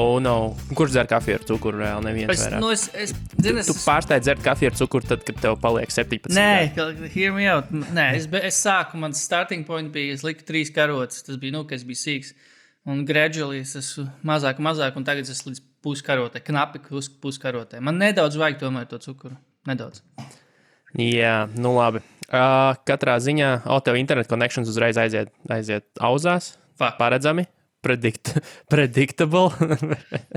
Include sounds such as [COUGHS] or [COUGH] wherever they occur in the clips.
Oh, no. Kurš dzer kafiju ar cukuru? Reāli neviens. Es, vairāk. nu, es, es, zinu, es, Tu pārsteidz dzert kafiju ar cukuru, tad, kad tev paliek 17. Nē, hear me out. Nē, es, es sāku, mans starting point bija, es liku trīs karotes. Tas bija, nu, ka es biju sīgs. Un gradually es esmu mazāk, mazāk, un tagad es līdz puskarotē, knapi pus, puskarotē. Man nedaudz vajag tomēr to cukuru. Nedaudz. Jā, nu labi. Uh, katrā ziņā, o, tev internet connections uzreiz aiziet, aiziet auzās. Fuck. Paredzami. Predict, [LAUGHS] predictable.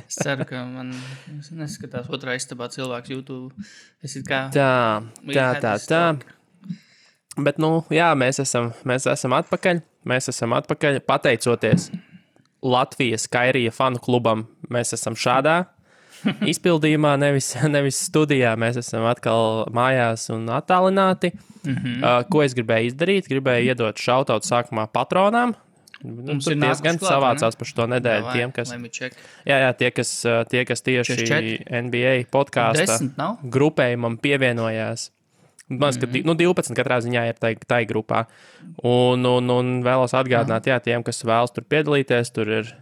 Es ceru, ka man neskatās otrā istabā cilvēks YouTube. Es kā. tā, tā, tā, tā. Bet, nu, jā, mēs esam, mēs esam atpakaļ. Mēs esam atpakaļ. Pateicoties Latvijas Kairija fanu klubam, mēs esam šādā [LAUGHS] izpildījumā, nevis, nevis studijā. Mēs esam atkal mājās un attālināti. Mm. -hmm. uh, ko es gribēju izdarīt? Gribēju iedot šautautu sākumā patronām. Nu, Mums ir diezgan klāt, savācās par šo nedēļu. Davai, Tiem, kas, jā, jā, tie, kas, tie, kas tieši 44? NBA podkāstā grupējumam pievienojās. Man liekas, ka di- nu, 12 katrā ziņā ir tai, tai grupā. Un, un, un vēlos atgādināt, jā, tiem, kas vēlas tur piedalīties, tur ir.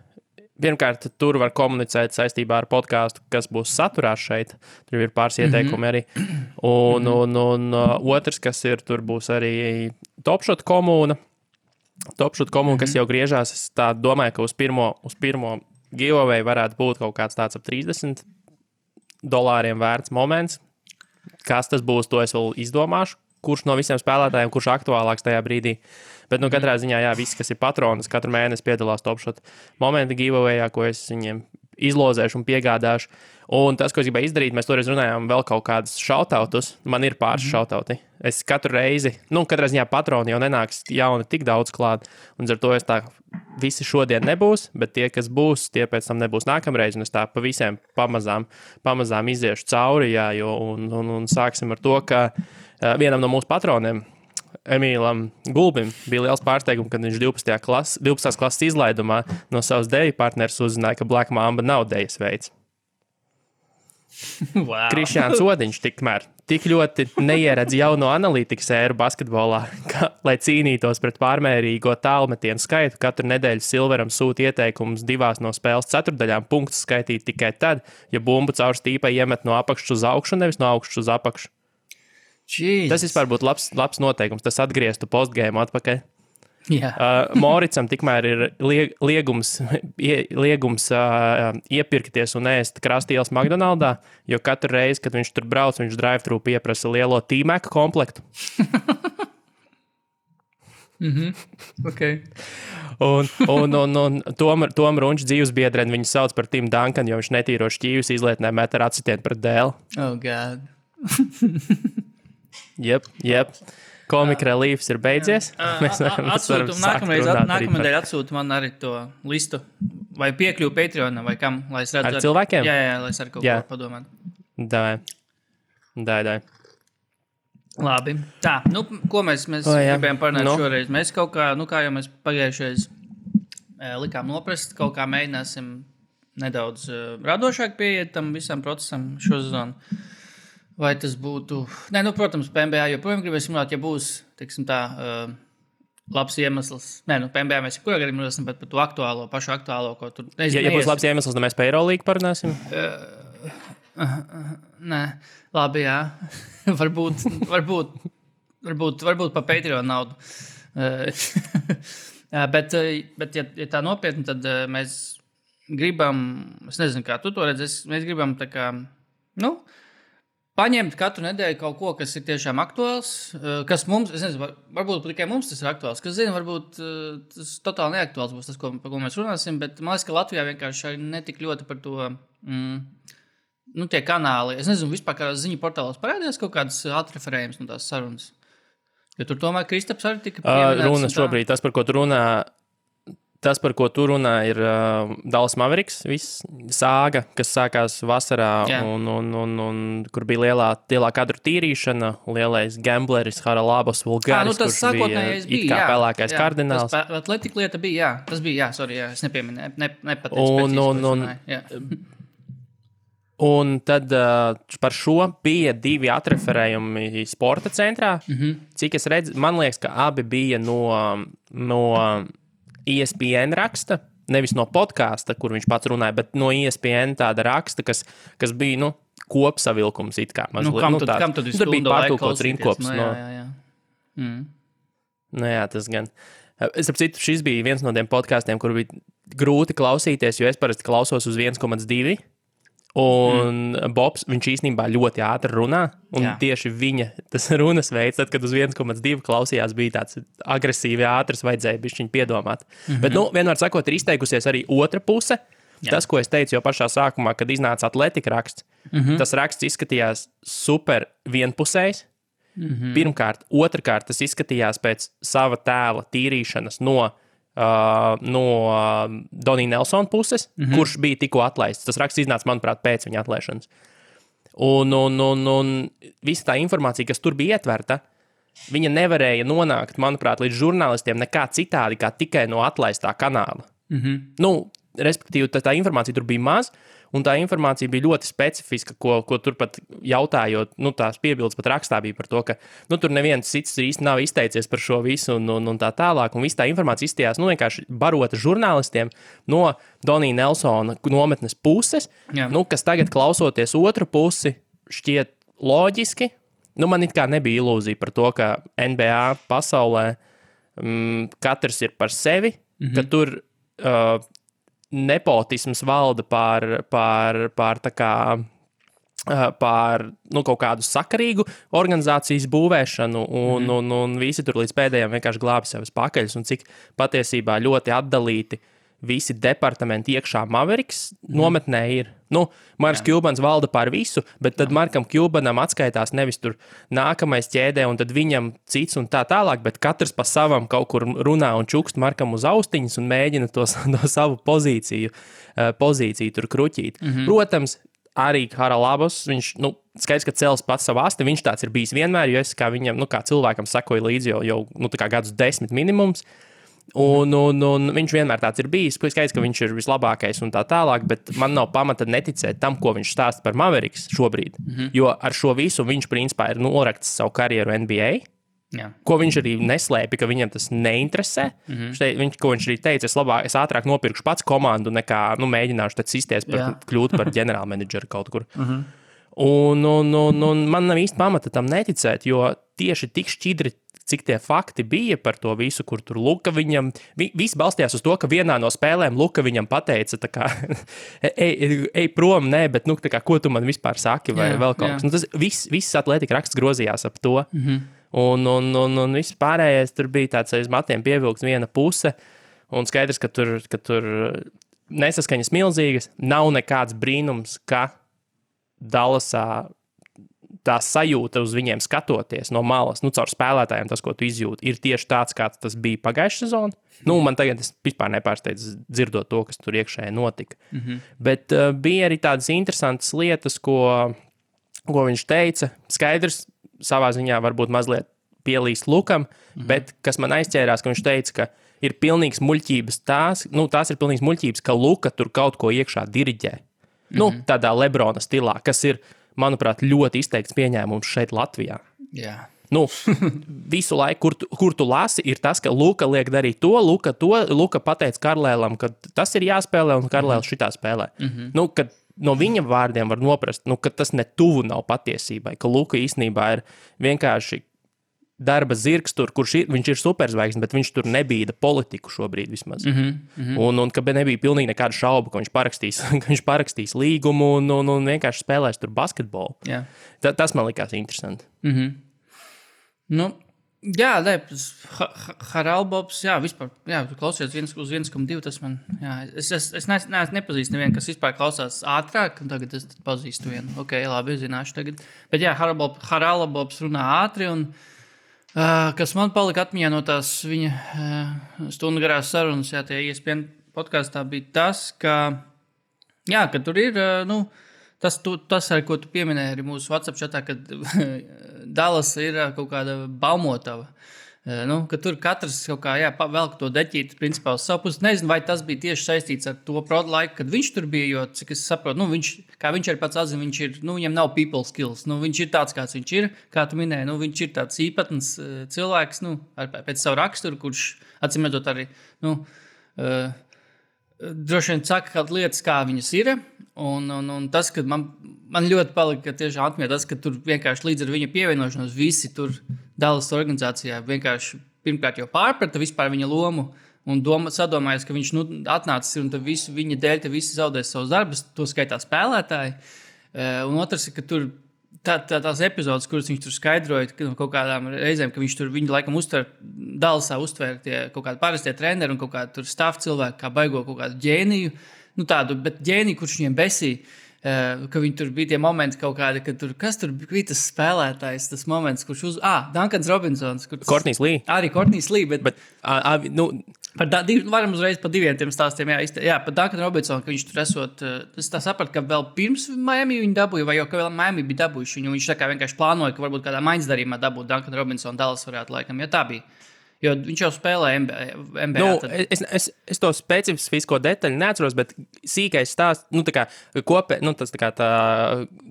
Pirmkārt, tur var komunicēt saistībā ar podkāstu, kas būs saturā šeit. Tur ir pāris ieteikumi arī. Un, un, un uh, otrs, kas ir, tur būs arī Topšot komūna. Topšot komūna, kas jau griežās, es domāju, ka uz pirmo, uz pirmo giveaway varētu būt kaut kāds tāds ap 30 dolāriem vērts moments. Kas tas būs, to es vēl izdomāšu. Kurš no visiem spēlētājiem, kurš aktuālāks tajā brīdī. Bet, nu, katrā ziņā, jā, visi, kas ir patronis, katru mēnesi piedalās topšot momenta giveaway, ko es viņiem izlozēšu un piegādāšu. Un tas, ko es gribēju izdarīt, mēs toreiz runājām vēl kaut kādus šautautus. Man ir pāris šautauti. Es katru reizi, nu, katrā ziņā patroni jau nenāks jauni tik daudz klāt. Un ar to es tā visi šodien nebūs, bet tie, kas būs, tie pēc tam nebūs nākamreiz. Un es tā pa visiem pamazām, pamazām iziešu cauri. Jā, jo, un, un, un sāksim ar to, ka uh, vienam no mūsu patroniem, Emīlam Gulbim, bija liels pārsteigums, kad viņš 12. Klas, 12. klases izlaidumā no savas deju partneres uzzināja, ka Black Mamba nav dejas veids. [LAUGHS] Wow. Krišjāns Odiņš tikmēr tik ļoti neieredz jauno analītikas ēru basketbolā, ka, lai cīnītos pret pārmērīgo tālmetienu skaitu, katru nedēļu Silveram sūta ieteikumus divās no spēles ceturdaļām punktus skaitīt tikai tad, ja bumbu caur stīpai iemet no apakšas uz augšu, nevis no augšas uz apakšu. Jesus. Tas vispār būtu labs, labs noteikums. Tas atgrieztu postgēmu atpakaļ. Jā. Uh, Moricam tikmēr ir lieg, liegums, ie, liegums uh, iepirkties un ēst krastījās McDonald's, jo katru reizi, kad viņš tur brauc, viņš drive-thru pieprasa lielo tīmēku komplektu. [LAUGHS] Okay. Un, un, un, un Tomēr tom Runčs dzīves biedreni viņu sauc par Tim Duncan, jo viņš netīro šķīvis izlietnē met ar acitienu pret dēlu. Oh, God. [LAUGHS] Jep, jep. Komika reliefs ir beidzies. [LAUGHS] Mēs varam- sākt nākamreiz, nedēļa atsūtu man arī to listu. Vai piekļuvu Patreonam, vai kam, lai es redzu. Ar cilvēkiem? Jā, jā, lai es arī kaut Jā. ko padomātu. Dai. Dai, dai. Labi. Tā, nu, ko mēs, mēs O, jā. gribējām parunāt Nu? no. šoreiz? Mēs kaut kā, nu, kā jau mēs pagājušajā e, likām noprast, kaut kā mēģināsim nedaudz uh, radošāk pieiet tam visam procesam šo sezonu. Vai tas būtu. Nē, nu, protams, PMBA joprojām gribēsim runāt, ja būs, teiksim, tā. Uh, Labs iemesls. Nē, nu, PMBA mēs jau gadījumā runāsim par to aktuālo, pašu aktuālo, ko tur neiz, Ja, ja būs labs iemesls, tad mēs par Eirolīgu parunāsim. Nē, labi, jā. [LAUGHS] varbūt, varbūt, varbūt, varbūt pa Patreon naudu. [LAUGHS] Bet, bet ja, ja tā nopietni, tad mēs gribam, es nezinu, kā tu to redzi, mēs gribam tā kā, nu, paņemt katru nedēļu kaut ko, kas ir tiešām aktuāls, eh, kas mums, nezinu, var- varbūt tikai mums tas ir aktuāls, kas zina, varbūt eh, tas totāli neaktuāls būs tas, ko, par ko mēs runāsim, bet man liekas, ka Latvijā vienkārši netik ļoti par to. Mm, nu, tie kanāli. Es nezinu, vispār kādās ziņu portālos parādījās kaut kādas atreferējumas no tās sarunas. Jo tur tomēr Kristaps arī tika Uh, pieminēts runa un tā. šobrīd, tas, par ko tu runā, tas, par ko tu runā, ir uh, Dāls Maveriks, viss sāga, kas sākās vasarā, Jā. un, un, un, un kur bija lielā, lielā kadru tīrīšana, lielais gambleris Haralabas Vulgārs, nu tas bija sākotnējais it bija. kā jā, pelēkais jā, kardināls. Tas atletika lieta bija, jā. Tas bija, jā, sorry, jā, es nepieminēju, ne, nepateicu. Un- un- un- jā. [LAUGHS] Un tad uh, par šo bija divi atreferējumi sporta centrā. Mm. -hmm. Cik es redzu, man liekas, ka abi bija no, no ESPN raksta. nevis no podkāsta, kur viņš pats runāja, bet no ESPN tāda raksta, kas, kas bija nu, kopsavilkums. Kā, Nu, mazliet, kam nu, tad, tāds. kam tad ir Tur bija pārtulkots rindkops. Nu, No, jā, jā, jā. Mm. Nu, jā, tas gan. Es saprotu, šis bija viens no tiem podkāstiem, kur bija grūti klausīties, jo es parasti klausos uz 1,2. Un mm. Bobs, viņš īstenībā ļoti ātri runā. Un Jā. Tieši viņa tas [LAUGHS] runas veids, tad, kad uz 1,2 klausījās, bija tāds agresīvi ātrs, vajadzēja bišķiņu piedomāt. Mm -hmm. Bet, nu, vienmēr sakot, ir izteikusies arī otra puse. Jā. Tas, ko es teicu jau pašā sākumā, kad iznāca atletika raksts, mm -hmm. tas raksts izskatījās super vienpusējs. Mm -hmm. Pirmkārt, otrkārt, tas izskatījās pēc sava tēla tīrīšanas no, uh, no uh, Donija Nelsona puses, mm -hmm. kurš bija tikko atlaists. Tas raksts iznāca, manuprāt, pēc viņa atlaišanas. Un, un, un, un visa tā informācija, kas tur bija ietverta, viņa nevarēja nonākt, manuprāt, līdz žurnālistiem nekā citādi, kā tikai no atlaistā kanāla. Mm -hmm. nu, respektīvi, tā, tā informācija tur bija maz, un tā informācija bija ļoti specifiska, ko, ko tur pat jautājot, nu, tās piebildes pat rakstā bija par to, ka nu, tur neviens cits īsti nav izteicies par šo visu, un, un, un tā tālāk. Un viss tā informācija izstījās nu, vienkārši barota žurnālistiem no Donija Nelsona nometnes puses, Jā. nu, kas tagad klausoties otru pusi, šķiet loģiski. Nu, man it kā nebija ilūzija par to, ka NBA pasaulē mm, katrs ir par sevi, mm -hmm. ka tur uh, nepotisms valda pār, pār, pār tā kā. Pār nu, kaut kādu sakarīgu organizācijas būvēšanu, un, mm. un, un visi tur līdz pēdējiem vienkārši glābi savas pakaļas, un cik patiesībā ļoti atdalīti visi departamenti iekšā Maveriks mm. nometnē ir. Nu, Marks Kubans valda pār visu, bet tad Markam Kubanam atskaitās nevis tur nākamais ķēdē, un tad viņam cits un tā tālāk, bet katrs pa savam kaut kur runā un čukst Markam uz austiņas un mēģina to, [LAUGHS] to savu pozīciju, eh, pozīciju tur kruķīt. Mm -hmm. Protams, arī Haralabos, viņš, nu, skaidrs, ka cels pats savu asti, viņš tāds ir bijis vienmēr, jo es kā viņam, nu, kā cilvēkam sakoju līdzi jau, jau nu, gadus desmit minimums. Un, un, un viņš vienmēr tāds ir bijis. Protams, skaidrs, ka viņš ir vislabākais un tā tālāk, bet man nav pamata neticēt tam, ko viņš stāsta par Maveriks šobrīd. Mm -hmm. Jo ar šo visu viņš principā ir norakstījis savu karjeru NBA. Jā. Ko viņš arī neslēpja, ka viņam tas neinteresē. Mm -hmm. Šte, viņš, ko viņš arī teica, es, labāk, es ātrāk nopirkšu pats komandu, nekā nu, mēģināšu tad sisties par, Jā. [LAUGHS] kļūt par ģenerālmenedžeru kaut kur. Mm -hmm. un, un, un, un man nav īsti pamata tam neticēt, jo tieši tik šķidri. Cik tie fakti bija par to visu, kur tur Luka viņam. Vi, viss balstījās uz to, ka vienā no spēlēm Luka viņam pateica, kā, [LAUGHS] ej, ej, prom, nē, bet nu, kā, ko tu man vispār saki, vai Jā, vēl kaut jā. kas. Nu, tas viss, viss atlētika raksts grozījās ap to. Mm -hmm. Un, un, un, un viss pārējais tur bija tāds aiz matiem pievilkts viena puse. Un skaidrs, ka tur, ka tur nesaskaņas milzīgas. Nav nekāds brīnums, ka Dallasā tā sajūta uz viņiem skatoties no malas, nu, caur spēlētājiem, tas, ko tu izjūti, ir tieši tāds, kāds tas bija pagājušā sezonā. Nu, man tagad es vispār nepārsteidzu dzirdot to, kas tur iekšēji notika. Mm -hmm. Bet uh, bija arī tādas interesantas lietas, ko, ko viņš teica. Skaidrs, savā ziņā varbūt mazliet pielīst Lukam, mm -hmm. bet kas man aizķērās, ka viņš teica, ka ir pilnīgs muļķības tās, nu, tās ir pilnīgs muļķības, ka Luka tur kaut ko iekšā diriģē. Nu, mm -hmm. tādā Lebrona stilā, kas ir, manuprāt, ļoti izteikts pieņēmums šeit Latvijā. Jā. Nu, [LAUGHS] visu laiku, kur tu, kur tu lasi, ir tas, ka Luka liek darīt to, Luka to, Luka pateica Karlēlam, ka tas ir jāspēlē, un Karlēls šitā spēlē. Mm -hmm. nu, kad no viņa vārdiem var noprast, nu, ka tas ne tuvu nav patiesībai, ka Luka īstenībā ir vienkārši darba zirgs, tur, kurš ir, viņš ir superzvaigznes, bet viņš tur nebija politiku šobrīd vismaz. Mm -hmm, mm -hmm. Un, un ka nebija pilnīgi nekāda šauba, ka viņš parakstīs, [LAUGHS] ka viņš parakstīs līgumu un, un, un vienkārši spēlēs tur basketbolu. Jā. Ta, tas man likās interesanti. Mm -hmm. nu, jā, nē, Haralbobs, jā, vispār, jā, klausies viens, uz 1,2. Tas man, jā, es, es, es neesmu ne, nepazīstu nevienu, kas vispār klausās ātrāk, un tagad es pazīstu vienu. Ok, labi, zināšu tagad. Bet jā, Haralbobs runā ātri. Un, kas man palika atmiņā no tās viņa stundu garās sarunas, jā, tie iespējami podkāstā bija tas, ka, jā, ka tur ir, nu, tas, tu, tas, ar ko tu pieminēji arī mūsu WhatsApp chatā, kad [LAUGHS] Dallas ir kaut kāda baumotava. Uh, nu, ka tur katrs kaut kā velk to deķīti principā, uz savu pusi. Nezinu, vai tas bija tieši saistīts ar to laiku, kad viņš tur bija. Jo, cik es saprotu, nu, viņš, kā viņš arī pats atzina, viņš ir, nu, viņam nav people skills. Nu, viņš ir tāds, kāds viņš ir. Kā tu minēji, nu, viņš ir tāds īpatns cilvēks, nu, ar, pēc savu raksturu, kurš, atcīm redzot, arī. Nu, uh, droši vien saka, ka lietas, kā viņas ir. Un, un, un tas, ka man, man ļoti palika tiešām atmiņā, tas, ka tur vienkārši līdz ar viņa pievienošanos visi tur Dallas organizācijā vienkārši pirmkārt jau pārprata vispār viņa lomu. Un doma, sadomājās, ka viņš nu, atnācis un visu, viņa dēļ visi zaudēs savus darbus, to skaitā spēlētāji. Uh, un otrs ka tur tā, tā, tās epizodes, kuras viņš tur skaidroja, ka no kaut kādām reizēm, ka viņš tur viņu laikam uztver, Dallasā uztver tie kaut kādi parastie treneri un kaut kādi stāv cilvēki, kā baigo kaut kādu ģēniju. Nu, tādu, ģēniju, kurš viņiem besīja. Uh, ka viņi tur bija tie momenti, kādi, kad tur, kas tur bija tas spēlētājs, tas moments, kurš uz. Ah, Dankans Robinsons. Kurš, Kortnīs Lī. Arī Kortnīs Lī. Bet, bet, a, a, nu, Par da, div, varam uzreiz par diviem tiem stāstiem. Jā, izte, jā par Dunkanu Robinsonu, ka viņš tur esot. Es tā sapratu, ka vēl pirms Miami viņa dabūja, vai jau ka vēl Miami bija dabūjuši viņu. Viņš tā kā vienkārši plānoja, ka varbūt kādā maiņas darījumā dabūt Dunkanu Robinsonu Dallas varētu laikam, ja tā bija. Jo viņš jau spēlē NBA. NBA nu, tad... es, es, es to specifisko detaļu neatceros, bet sīkais stāsts, nu, tā kā kopē, nu, tas tā kā tā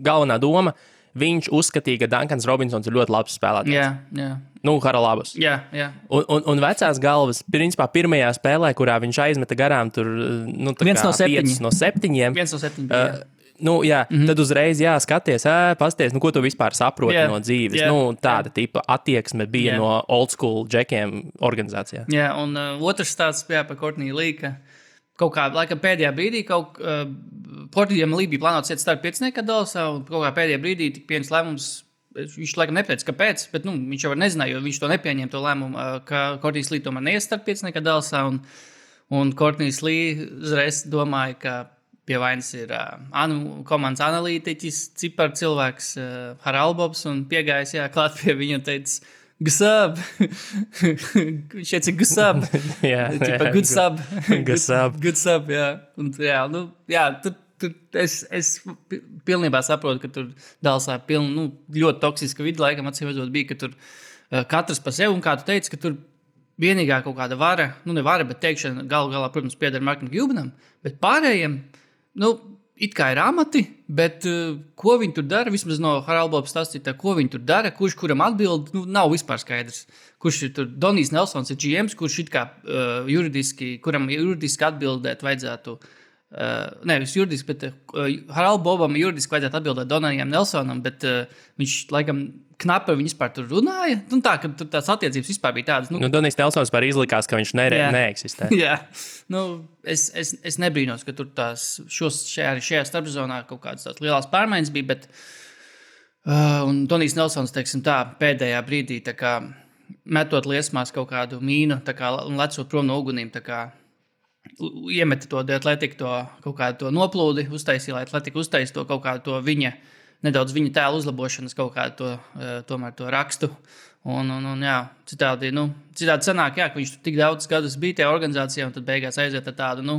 galvenā doma. Viņš uzskatīja, ka Dankans Robinsons ir ļoti labs spēlētājs. Jā, jā. Nu, Haralabas. Jā, jā. Un, un, un vecās galvas, principā, pirmajā spēlē, kurā viņš aizmeta garām, tur nu, viens no, septiņi. no septiņiem. Viens no septiņiem. Uh, Nu, jā, mm -hmm. Tad uzreiz jāskaties, pasties, nu, ko tu vispār saproti yeah. no dzīves. Yeah. Nu, tāda yeah. tipa attieksme bija yeah. no old school džekiem organizācijā. Jā, un uh, otrs stāsts bija par Kortniju Līku kaut kā laikam, pēdējā brīdī, kaut uh, Portugālijam bija plānots iet starp piecinieku dalsā, un kaut kā pēdējā brīdī tika pieņemts lēmums. Viņš laikam nepateica, kāpēc, bet nu, viņš jau nezināja, jo viņš to nepieņēma, to lēmumu, uh, ka Kortnijas Līja tomēr neies starp piecinieku dalsā. Un, un Kortnijas Līja uzreiz domāja, ka pie vainas ir uh, anu, komandas analītiķis, cipar cilvēks uh, Haralbobs un piegājis jā, klāt pie viņa un teica, Gusab. [LAUGHS] Viņš [LAUGHS] teica, [LAUGHS] gusab. jā, sub. good sub. good sub, jā. Un, jā, nu, jā tur, tur es, es pilnībā saprotu, ka tur Dālasā piln, nu, ļoti toksiska vidi, laikam, atcīm redzot, bija, ka tur uh, katrs pa sevi, un kā tu teici, ka tur vienīgā kaut kāda vara, nu, ne vara, bet teikšana galu galā, protams, pieder Markam Gilbanam, bet pārējiem, nu, it kā ir amati, bet uh, ko viņi tur dara, vismaz no Haralda stāstītā, ko viņi tur dara, kurš kuram atbild, nu, nav vispār skaidrs. Kurš ir tur Donijs Nelsons, ir GMs, kurš it kā uh, juridiski, kuram juridiski atbildēt vajadzētu. Uh, nevis juridiski, bet uh, Haraldam Bobam juridiski vajadzētu atbildēt Donijam Nelsonam, bet uh, viņš laikam knapi viņi vispār tur runāja. Nu, tā, ka tās attiecības vispār bija tādas. Nu, nu Donijs Nelsons vispār izlikās, ka viņš nere, jā. neeksistē. [LAUGHS] jā, nu, es, es, es nebrīnos, ka tur tās šos, šajā, šajā starpzonā kaut kādas lielas pārmaiņas bija. Bet, uh, un Donijs Nelsons, teiksim, tā pēdējā brīdī, tā kā, metot liesmās kaut kādu mīnu kā, un lecot prom no ugunīm. Iemeta to atletiku, to kaut kādu noplūdi, uztaisīja, lai atletika uztaisītu to kaut kādu viņa nedaudz viņa tēla uzlabošanas kaut kādu to, e, tomēr, to rakstu. Un, un, un, jā, citādi, nu, citādi sanāk, jā, ka viņš tik daudz gadus bija tajā organizācijā, un tad beigās aiziet ar tādu, nu,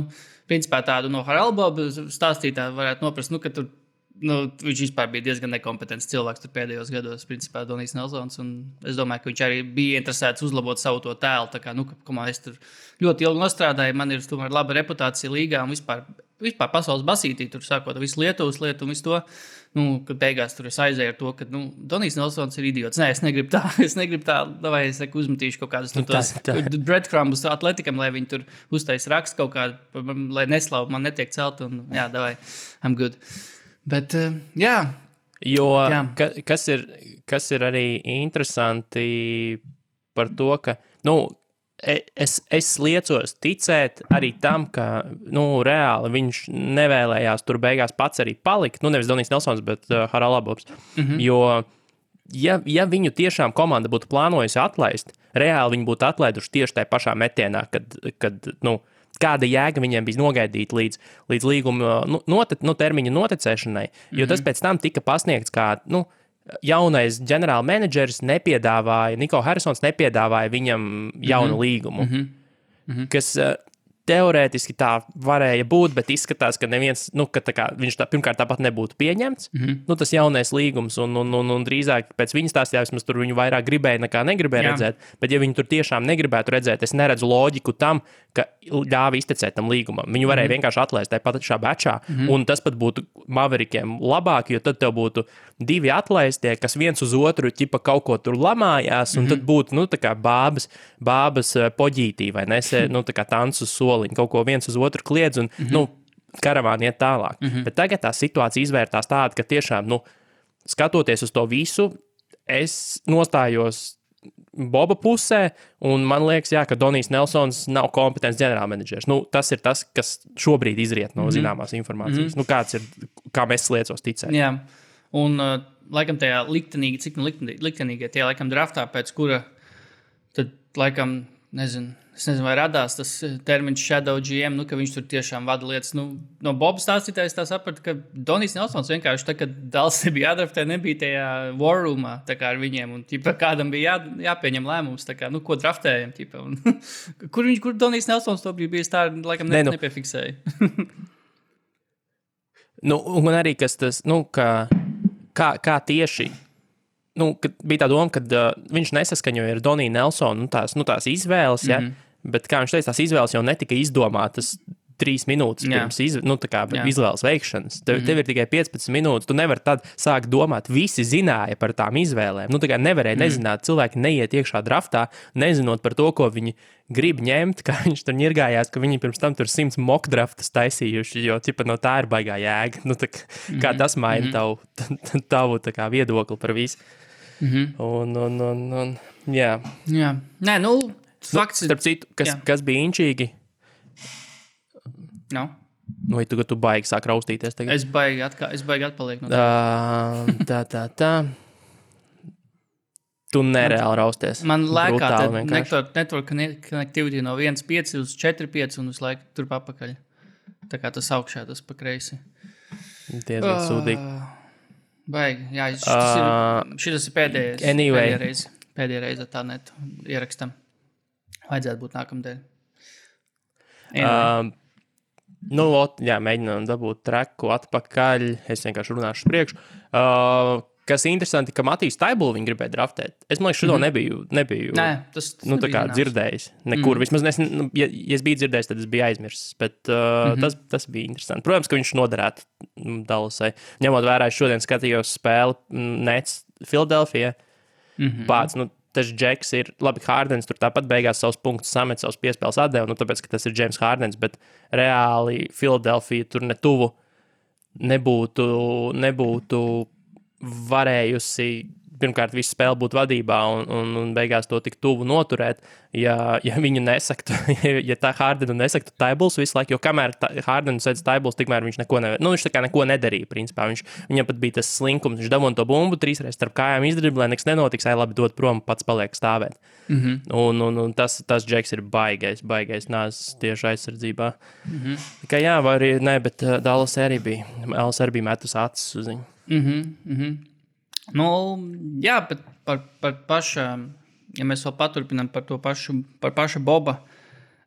principā tādu no Haralda stāstītāju varētu noprast, nu, ka tur nu, viņš vispār bija diezgan nekompetents cilvēks pēdējos gados, principā Donijs Nelsons. Es domāju, ka viņš arī bija interesēts uzlabot savu to tēlu. Tā kā, nu, kā es tur ļoti ilgi strādāju, man ir tomēr laba reputācija līgā un vispār, vispār pasaules basītī, tur sākot ar visu Lietuvas lietu un visu to. Nu, kad beigās tur es aizēju ar to, ka nu, Donijs Nelsons ir idiots. Nē, es negribu tā, [LAUGHS] es negribu tā, vai es saku, uzmetīšu kaut kādus nu, breadcrumbus atletikam, lai viņi tur uztaisītu rakstu kaut kādu, lai neslavu man netiek celt. Un, jā, davai, I'm good. Bet, uh, jā. Jo, jā. Ka, kas, ir, kas ir arī interesanti par to, ka nu, es, es liecos ticēt arī tam, ka nu, reāli viņš nevēlējās tur beigās pats arī palikt. Nu, nevis Donijs Nelsons, bet uh, Haralabovs. Mm -hmm. Jo, ja, ja viņu tiešām komanda būtu plānojusi atlaist, reāli viņi būtu atlaiduši tieši tajā pašā metienā, kad, kad nu, kāda jēga viņiem bija nogaidīt līdz, līdz līguma nu, note, nu, termiņa noticēšanai. Jo mm -hmm. tas pēc tam tika pasniegts kā. Nu, Jaunais ģenerālmenedžeris nepiedāvāja, Niko Harisons nepiedāvāja viņam jaunu mm -hmm. līgumu. Mm -hmm. Mm -hmm. Kas teorētiski tā varēja būt, bet izskatās, ka neviens, nu, ka tā kā, viņš tā, pirmkārt tāpat nebūtu pieņemts. Mm -hmm. nu, tas jaunais līgums, un, un, un, un drīzāk pēc viņa stāstījuma vismaz tur viņu vairāk gribēja nekā negribēja Jā. redzēt. Bet, ja viņi tur tiešām negribētu redzēt, es neredzu loģiku tam, ka ļāva iztecēt tam līgumam. Viņu varēja mm -hmm. vienkārši atlaist tajā pašā bečā, mm -hmm. un tas pat būtu Maverikiem labāk, jo tad tev būtu divi atlaistie, kas viens uz otru ķipa kaut ko tur lamājās, un mm -hmm. tad būtu, nu, tā kā bābas, bābas poģītī vai nesē, [LAUGHS] nu, tā kā tancu soli soliņu, kaut ko viens uz otru kliedz, un mm -hmm. nu, karavāna iet tālāk. Mm -hmm. Bet tagad tā situācija izvērtās tāda, ka tiešām, nu, skatoties uz to visu, es nostājos Boba pusē, un man liekas, jā, ka Donijs Nelsons nav kompetents ģenerālmenedžers. Nu, tas ir tas, kas šobrīd izriet no mm -hmm. zināmās informācijas. Mm nu, kāds ir, kā mēs liecos ticēt. Jā, un uh, laikam tajā liktenīgi, cik nu liktenīgi, tie laikam draftā, pēc kura tad laikam, nezinu, Es nezinu, vai radās tas eh, termins Shadow GM, nu, ka viņš tur tiešām vada lietas. Nu, no Bobas stāstītājs tā saprata, ka Donijs Nelsons vienkārši tā, kad Dāls bija jādraftē, nebija tajā war roomā ar viņiem. Un, ķipa, kādam bija jā, jāpieņem lēmums, kā, nu, ko draftējam. Ķipa, un, [LAUGHS] kur viņš, kur Donijs Nelsons to bija, bija tā, laikam, ne, ne, nu. nepiefiksēja. nu, un arī kas tas, nu, kā, kā, kā tieši nu, bija tā doma, ka uh, viņš nesaskaņoja ar Doniju Nelsonu nu, tās, nu, tās izvēles. Ja? Mm -hmm. Bet, kā viņš teica, tās izvēles jau netika izdomātas trīs minūtes Jā. pirms iz, nu, kā, izvēles veikšanas. Tev, mm -hmm. tev ir tikai 15 minūtes. Tu nevari tad sākt domāt, visi zināja par tām izvēlēm. Nu, nevarēja mm -hmm. nezināt, cilvēki neiet iekšā draftā, nezinot par to, ko viņi grib ņemt. Kā viņš tur ņirgājās, ka viņi pirms tam tur simts mock draftus taisījuši, jo cipa, no tā ir baigā jēga. Nu, tā, kā mm -hmm. tas maina mm tavu, tavu kā, viedokli par visu. -hmm. un, un, un, un, jā. jā. Nē, nu, fakts nu, starp citu, kas, jā. kas bija inčīgi. No. Nu, vai tu, tu baigi sāk raustīties? Tagad? Es baigi, atkā, es baigi atpalieku no tā. Tā, tā, tā. Tu nereāli rausties. Man liekas, ka network connectivity no 1,5 uz 4,5 un uz laiku turp apakaļ. Tā kā tas augšā, tas pa kreisi. Diezgan uh, sūdīgi. Baigi. Jā, šis, uh, ir, šis ir pēdējais. Anyway. Pēdējā reize, pēdējā reize tā netu ierakstam. Vajadzētu būt nākamdēļ. Anyway. Uh, nu, ot, jā, mēģinām dabūt treku atpakaļ. Es vienkārši runāšu uz priekšu. Uh, Kas interesanti, ka Matīs Taibulu viņa gribēja draftēt. Es domāju, šo mm -hmm. nebiju, nebiju Nē, tas, tas nu, nebija dzirdējis. Nekur. Mm. Vismaz, es, nu, ja, ja es biju dzirdējis, tad es biju aizmirsis. Bet uh, mm -hmm. tas, tas bija interesanti. Protams, ka viņš noderētu mm, Dallasai. Ņemot vērā, šodien skatījos spēli mm, Nets Filadelfijā. Mm -hmm. Pats, nu, tas Džeks ir, labi, Hārdens tur tāpat beigās savus punktus samet, savus piespēles atdevu, nu, tāpēc, ka tas ir James Hārdens, bet reāli Filadelfija tur netuvu nebūtu, nebūtu varé, eu sei pirmkārt visu spēli būt vadībā un, un, un beigās to tik tuvu noturēt, ja, ja viņu nesaktu, [LAUGHS] ja, tā Hārdenu nesaktu Taibuls visu laiku, jo kamēr Hārdenu sēdz Taibuls, tikmēr viņš neko, nevar, nu, viņš neko nedarīja, principā. Viņš, viņam pat bija tas slinkums, viņš dabūja to bumbu trīsreiz starp kājām izdriblē, nekas nenotiks, ai labi dot prom, pats paliek stāvēt. Mm -hmm. un, un, un tas, tas Džeks ir baigais, baigais nāzes tieši aizsardzībā. Mm -hmm. Kā jā, vai arī, nē, bet uh, Dallas arī bija, Dallas arī bija metus acis uz viņu. Mm -hmm, mm -hmm. Nu, jā, bet par, par pašu, ja mēs vēl paturpinām par to pašu, par pašu Boba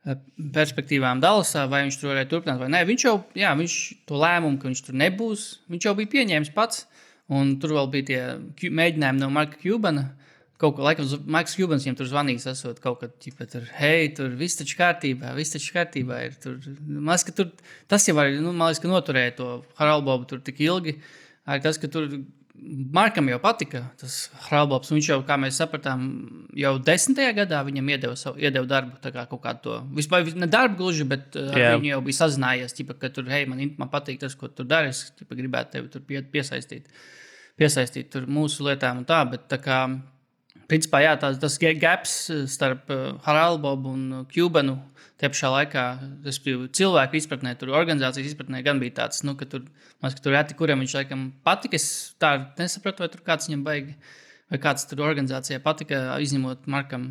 eh, perspektīvām Dallasā, vai viņš tur varēja turpināt vai nē. Viņš jau, jā, viņš to lēmumu, ka viņš tur nebūs, viņš jau bija pieņēmis pats. Un tur vēl bija tie mēģinājumi no Marka Kubana. Kaut kā laikam, Maiks Kubans viņam tur zvanījis, esot kaut kad, ķipa, tur, hei, tur viss taču kārtībā, viss taču kārtībā ir. Tur, man liekas, ka tur, tas jau var, nu, man liekas, ka noturēja to Haralbobu tur tik ilgi. Arī tas, ka tur Markam jau patika tas Hrābals. Viņš jau, kā mēs sapratām, jau desmitajā gadā viņam iedeva, savu, iedeva darbu. Kā kaut kādu to vispār ne darbu gluži, bet uh, yeah. viņi jau bija sazinājies. Ķipa, ka tur, hei, man, man patīk tas, ko tu dari. Es ķipa, gribētu tevi tur pie, piesaistīt, piesaistīt tur mūsu lietām un tā. Bet, tā kā, principā, jā, tās, tas gaps starp uh, Haralbobu un Kubanu. Uh, Tie pašā laikā, respektīvi, cilvēku izpratnē, tur organizācijas izpratnē, gan bija tāds, nu, ka tur, mas, ka tur reti, kuriem viņš laikam patika. Es tā nesapratu, vai tur kāds viņam baigi. Vai kāds tur organizācijā patika, izņemot Markam,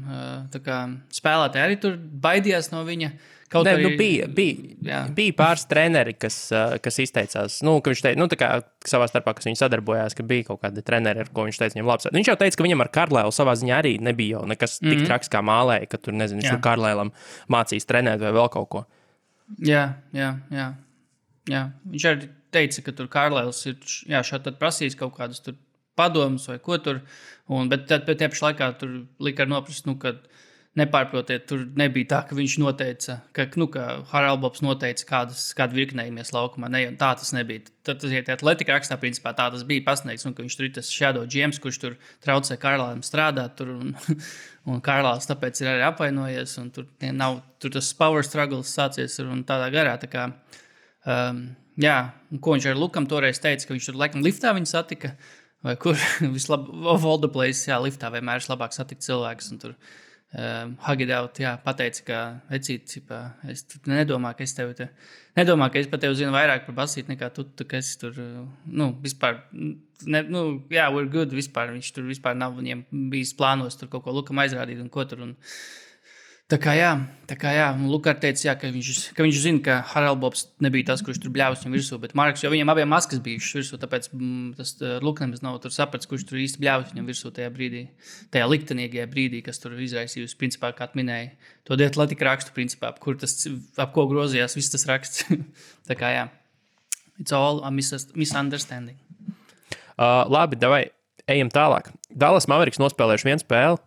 kā, spēlētāji arī tur baidījās no viņa. Uh, Kaut ne, arī... nu, bija, bija, bija pāris treneri, kas, kas izteicās, nu, ka viņš teica, nu, kā, savā starpā, kas viņi sadarbojās, ka bija kaut kādi treneri, ar ko viņš teica, viņam labs. Viņš jau teica, ka viņam ar Karlēlu savā ziņā arī nebija jau nekas mm -hmm. tik mhm. traks kā mālēja, ka tur, nezinu, viņš tur Karlēlam mācīs trenēt vai vēl kaut ko. Jā, jā, jā. jā. Viņš arī teica, ka tur Karlēls ir jā, šādi prasījis kaut kādus padomus vai ko tur. Un, bet tad, bet tajā pašā laikā tur lika noprast, nu, ka Nepārprotiet, tur nebija tā, ka viņš noteica, ka, nu, ka Haralds noteica, kādas, kādu virknējumies laukumā. Ne, tā tas nebija. Tad tas ir atletika rakstā, principā tā tas bija pasniegts. Un, viņš tur ir tas Shadow James, kurš tur traucē Karlānam strādāt. Tur, un, [LAUGHS] un Karlāns tāpēc ir arī apvainojies. Tur nav tur tas power struggles sācies un tādā garā. Tā kā, um, jā, un ko viņš ar Lukam toreiz teica, ka viņš tur laikam liftā viņu satika. Vai kur [LAUGHS] vislabāk, the places, jā, liftā vienmēr ir labāk satikt cilvēkus. Tur um, Hagidaut, jā, pateica, ka vecīt, cipā, es nedomāju, ka es tevi, te, nedomāju, ka es par tevi zinu vairāk par basīti nekā tu, tu kas tur, nu, vispār, ne, nu, jā, we're good, vispār, viņš tur vispār nav bijis plānos tur kaut ko lukam aizrādīt un ko tur, un, Tā kā jā, tā kā jā, Lukas teica, jā, ka, viņš, ka viņš zina, ka Haralds nebija tas, kurš tur bļāvis viņam virsū, bet Marks jau viņam abiem maskas bijušas virsū, tāpēc mm, tas Lukas nav sapratis, kurš tur īsti bļāvis viņam virsū tajā brīdī, tajā liktenīgajā brīdī, kas tur izraisījusi, principā, kā minēja, to dietlatika rakstu, principā, ap, tas, ap ko grozījās viss tas raksts. [LAUGHS] tā kā jā, it's all a misunderstanding. Uh, labi, davai, ejam tālāk. Dallas Mavericks nospēlējuši vienu spēli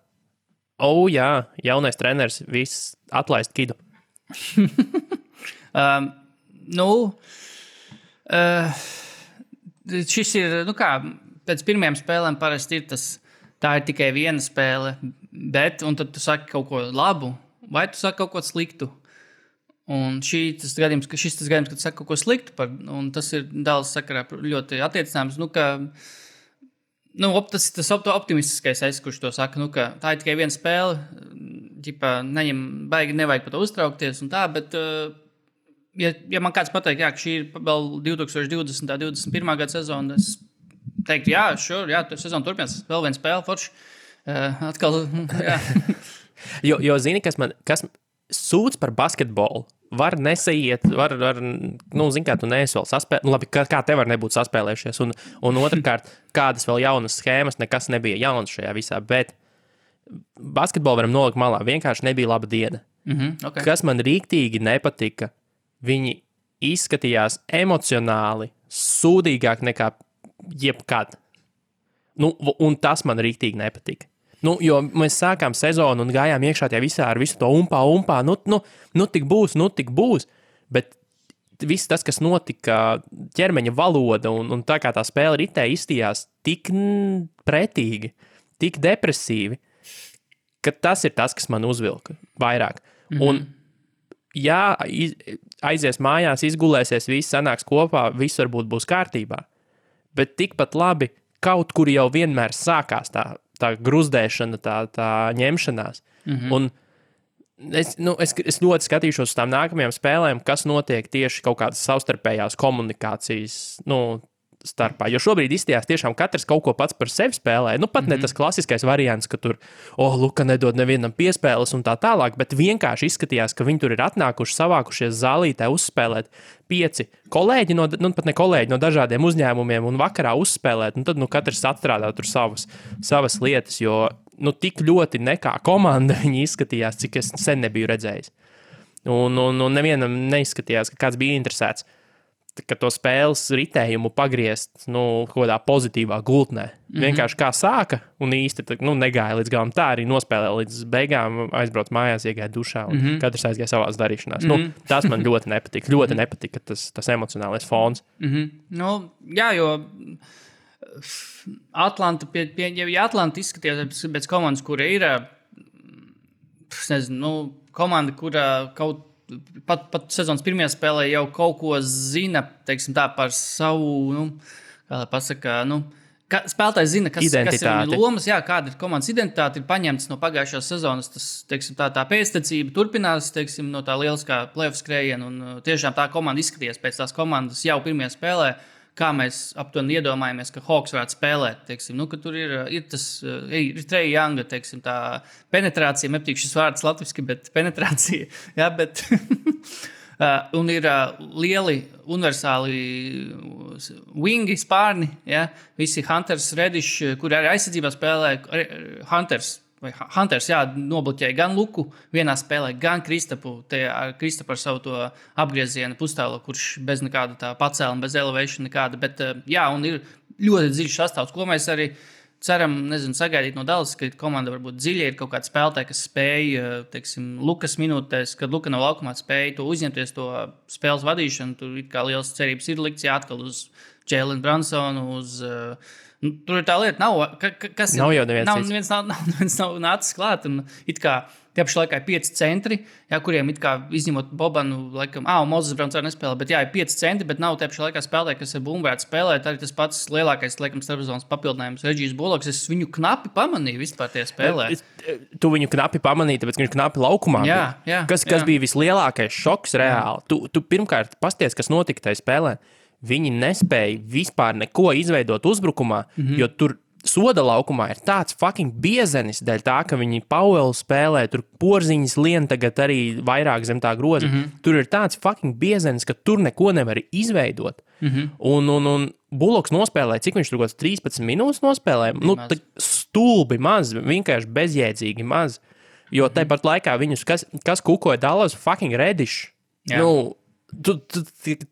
Oh, jā, jaunais treneris, viss atlaist kidu. [LAUGHS] um, nu, uh, šis ir, nu kā, pēc pirmajām spēlēm parasti ir tas, tā ir tikai viena spēle, bet, un tad tu saki kaut ko labu, vai tu saki kaut ko sliktu. Un šī, tas gadījums, šis tas gadījums, kad saka kaut ko sliktu, par, un tas ir Dāvidas sakarā ļoti attiecināms. Nu, ka, uh, Nu, op, tas ir tas optimistiskais, es, kurš to saka. Nu, tā ir tikai viena spēle. Ģipā, neņem, baigi, nevajag par to uztraukties. Tā, bet, uh, ja, ja man kāds pateiks, ka šī ir vēl 2020. un 2021. gada sezona, es teiktu, jā, sure, jā, tur sezona turpinās. Vēl viena spēle, forši. Uh, atkal, [LAUGHS] [LAUGHS] jo, jo zini, kas man kas sūdz par basketbolu? Var nesaiet, var, var nu, zini, kā tu neesi vēl saspēlējies. Nu, labi, kā, kā te var nebūt saspēlējušies. Un, un [LAUGHS] otrkārt, kādas vēl jaunas schēmas, nekas nebija jauns šajā visā. Bet basketbolu varam nolikt malā. Vienkārši nebija laba diena. Mm -hmm, okay. Kas man rīktīgi nepatika, viņi izskatījās emocionāli sūdīgāk nekā jebkad. Nu, un tas man rīktīgi nepatika. Nu, jo mēs sākām sezonu un gājām iekšā tajā visā ar visu to umpā, umpā. Nu, nu, nu tik būs, nu tik būs. Bet viss tas, kas notika, ķermeņa valoda un, un tā kā tā spēle ritē izstījās tik pretīgi, tik depresīvi, ka tas ir tas, kas man uzvilka vairāk. Mm -hmm. Un, jā, iz, aizies mājās, izgulēsies, viss sanāks kopā, viss varbūt būs kārtībā. Bet tikpat labi kaut kur jau vienmēr sākās tā tā gruzdēšana, tā, tā ņemšanās. Mm -hmm. Un es, nu, es, es ļoti skatīšos uz tām nākamajām spēlēm, kas notiek tieši kaut kādas savstarpējās komunikācijas nu, starpā. Jo šobrīd izstījās tiešām katrs kaut ko pats par sevi spēlē. Nu, pat mm -hmm. ne mhm. tas klasiskais variants, ka tur, oh, Luka nedod nevienam piespēles un tā tālāk, bet vienkārši izskatījās, ka viņi tur ir atnākuši, savākušies zālītē uzspēlēt pieci kolēģi, no, nu, pat ne kolēģi no dažādiem uzņēmumiem un vakarā uzspēlēt. Un tad nu, katrs atstrādā tur savas, savas lietas, jo nu, tik ļoti nekā komanda [LAUGHS] viņi izskatījās, cik es sen nebiju redzējis. Un, un, un nevienam neizskatījās, ka kāds bija interesēts ka to spēles ritējumu pagriezt nu, kaut kādā pozitīvā gultnē. Mm -hmm. Vienkārši kā sāka un īsti nu, negāja līdz galam. Tā arī nospēlēja līdz beigām, aizbrauca mājās, iegāja dušā un mm -hmm. katrs aizgāja savā darīšanās. Mm -hmm. nu, tas man [LAUGHS] ļoti nepatika. Ļoti nepatika tas, tas emocionālais fons. Mm -hmm. nu, jā, jo. Atlanta, pie, pie, ja Atlanta izskatījās pēc, komandas, kur ir, nezinu, nu, komanda, kurā kaut pat, pat sezonas pirmajā spēlē jau kaut ko zina tā, par savu, nu, kā lai pasakā. Nu, Ka, spēlētājs zina, kas, kas ir viņa lomas, jā, kāda ir komandas identitāte. Ir paņemts no pagājušās sezonas, tas teiksim, tā, tā pēctecība turpinās teiksim, no tā lieliskā plēsoņa skrējiena. Un tiešām tā komanda izskatījās pēc tās komandas jau pirmajā spēlē. Uh, kā mēs aptuveni iedomājamies, ka Hawks varētu spēlēt. Teiksim, nu, tur ir, ir tas treja Younga, teiksim, penetrācija, nepatīk šis vārds latviešu, bet [LAUGHS] penetrācija. Jā, bet, [LAUGHS] un ir lieli, universāli wingi, spārni. Ja? Visi Hunters, Redišs, kuri arī aizsardzībā spēlē. Hunters vai Hunters jā, nobloķēja gan Luku vienā spēlē, gan Kristapu. Kristapu ar savu apgriezienu pustālu, kurš bez nekāda pacēluma, bez elevācijas nekāda. Bet, jā, un ir ļoti dziļš sastāvs, ko mēs arī ceram, nezinu, sagaidīt no Dallas, ka komanda varbūt dziļi ir kaut kāda spēlētāja, kas spēj, teiksim, Lukas minūtēs, kad Luka nav laukumā, spēj to uzņemties, to spēles vadīšanu. Tur ir kā liels cerības ir likts atkal uz Jēlinu Brunsonu. Uz, nu, tur ir tā lieta, nav, ka, kas nav jau neviens. Nav, neviens nav, [LAUGHS] nav, neviens nav nācis klāt. Un, it kā Tie pašā laikā ir pieci centri, jā, kuriem it kā izņemot Bobanu, laikam, ah, Mozus Browns arī nespēlē. Bet, jā, ir pieci centri, bet nav tie pašā laikā spēlētāji, kas ir bumbēti spēlēt. Arī tas pats lielākais, laikam, starpzonas papildinājums, Reģijas Buloks. Es viņu knapi pamanīju vispār tie spēlē. Tu viņu knapi pamanīji, tāpēc, ka viņš knapi laukumā jā. Jā, kas, kas jā. bija vislielākais šoks reāli? Tu, tu pirmkārt pasties, kas notika tajā spēlē. Viņi nespēja vispār neko izveidot uzbrukumā, mm -hmm. jo tur soda laukumā ir tāds fucking biezenis, dēļ tā, ka viņi Pauelu spēlē, tur porziņas lien tagad arī vairāk zem tā groza. Mm -hmm. Tur ir tāds fucking biezenis, ka tur neko nevar izveidot. Mm -hmm. Un, un, un Buloks nospēlēja, cik viņš tur kaut kāds 13 minūtes nospēlēja. Nu, tā stulbi maz, vienkārši bezjēdzīgi maz. Jo mm -hmm. tāpat laikā viņus, kas, kas kukoja Dallas, fucking redišs. Nu, Tu, tu,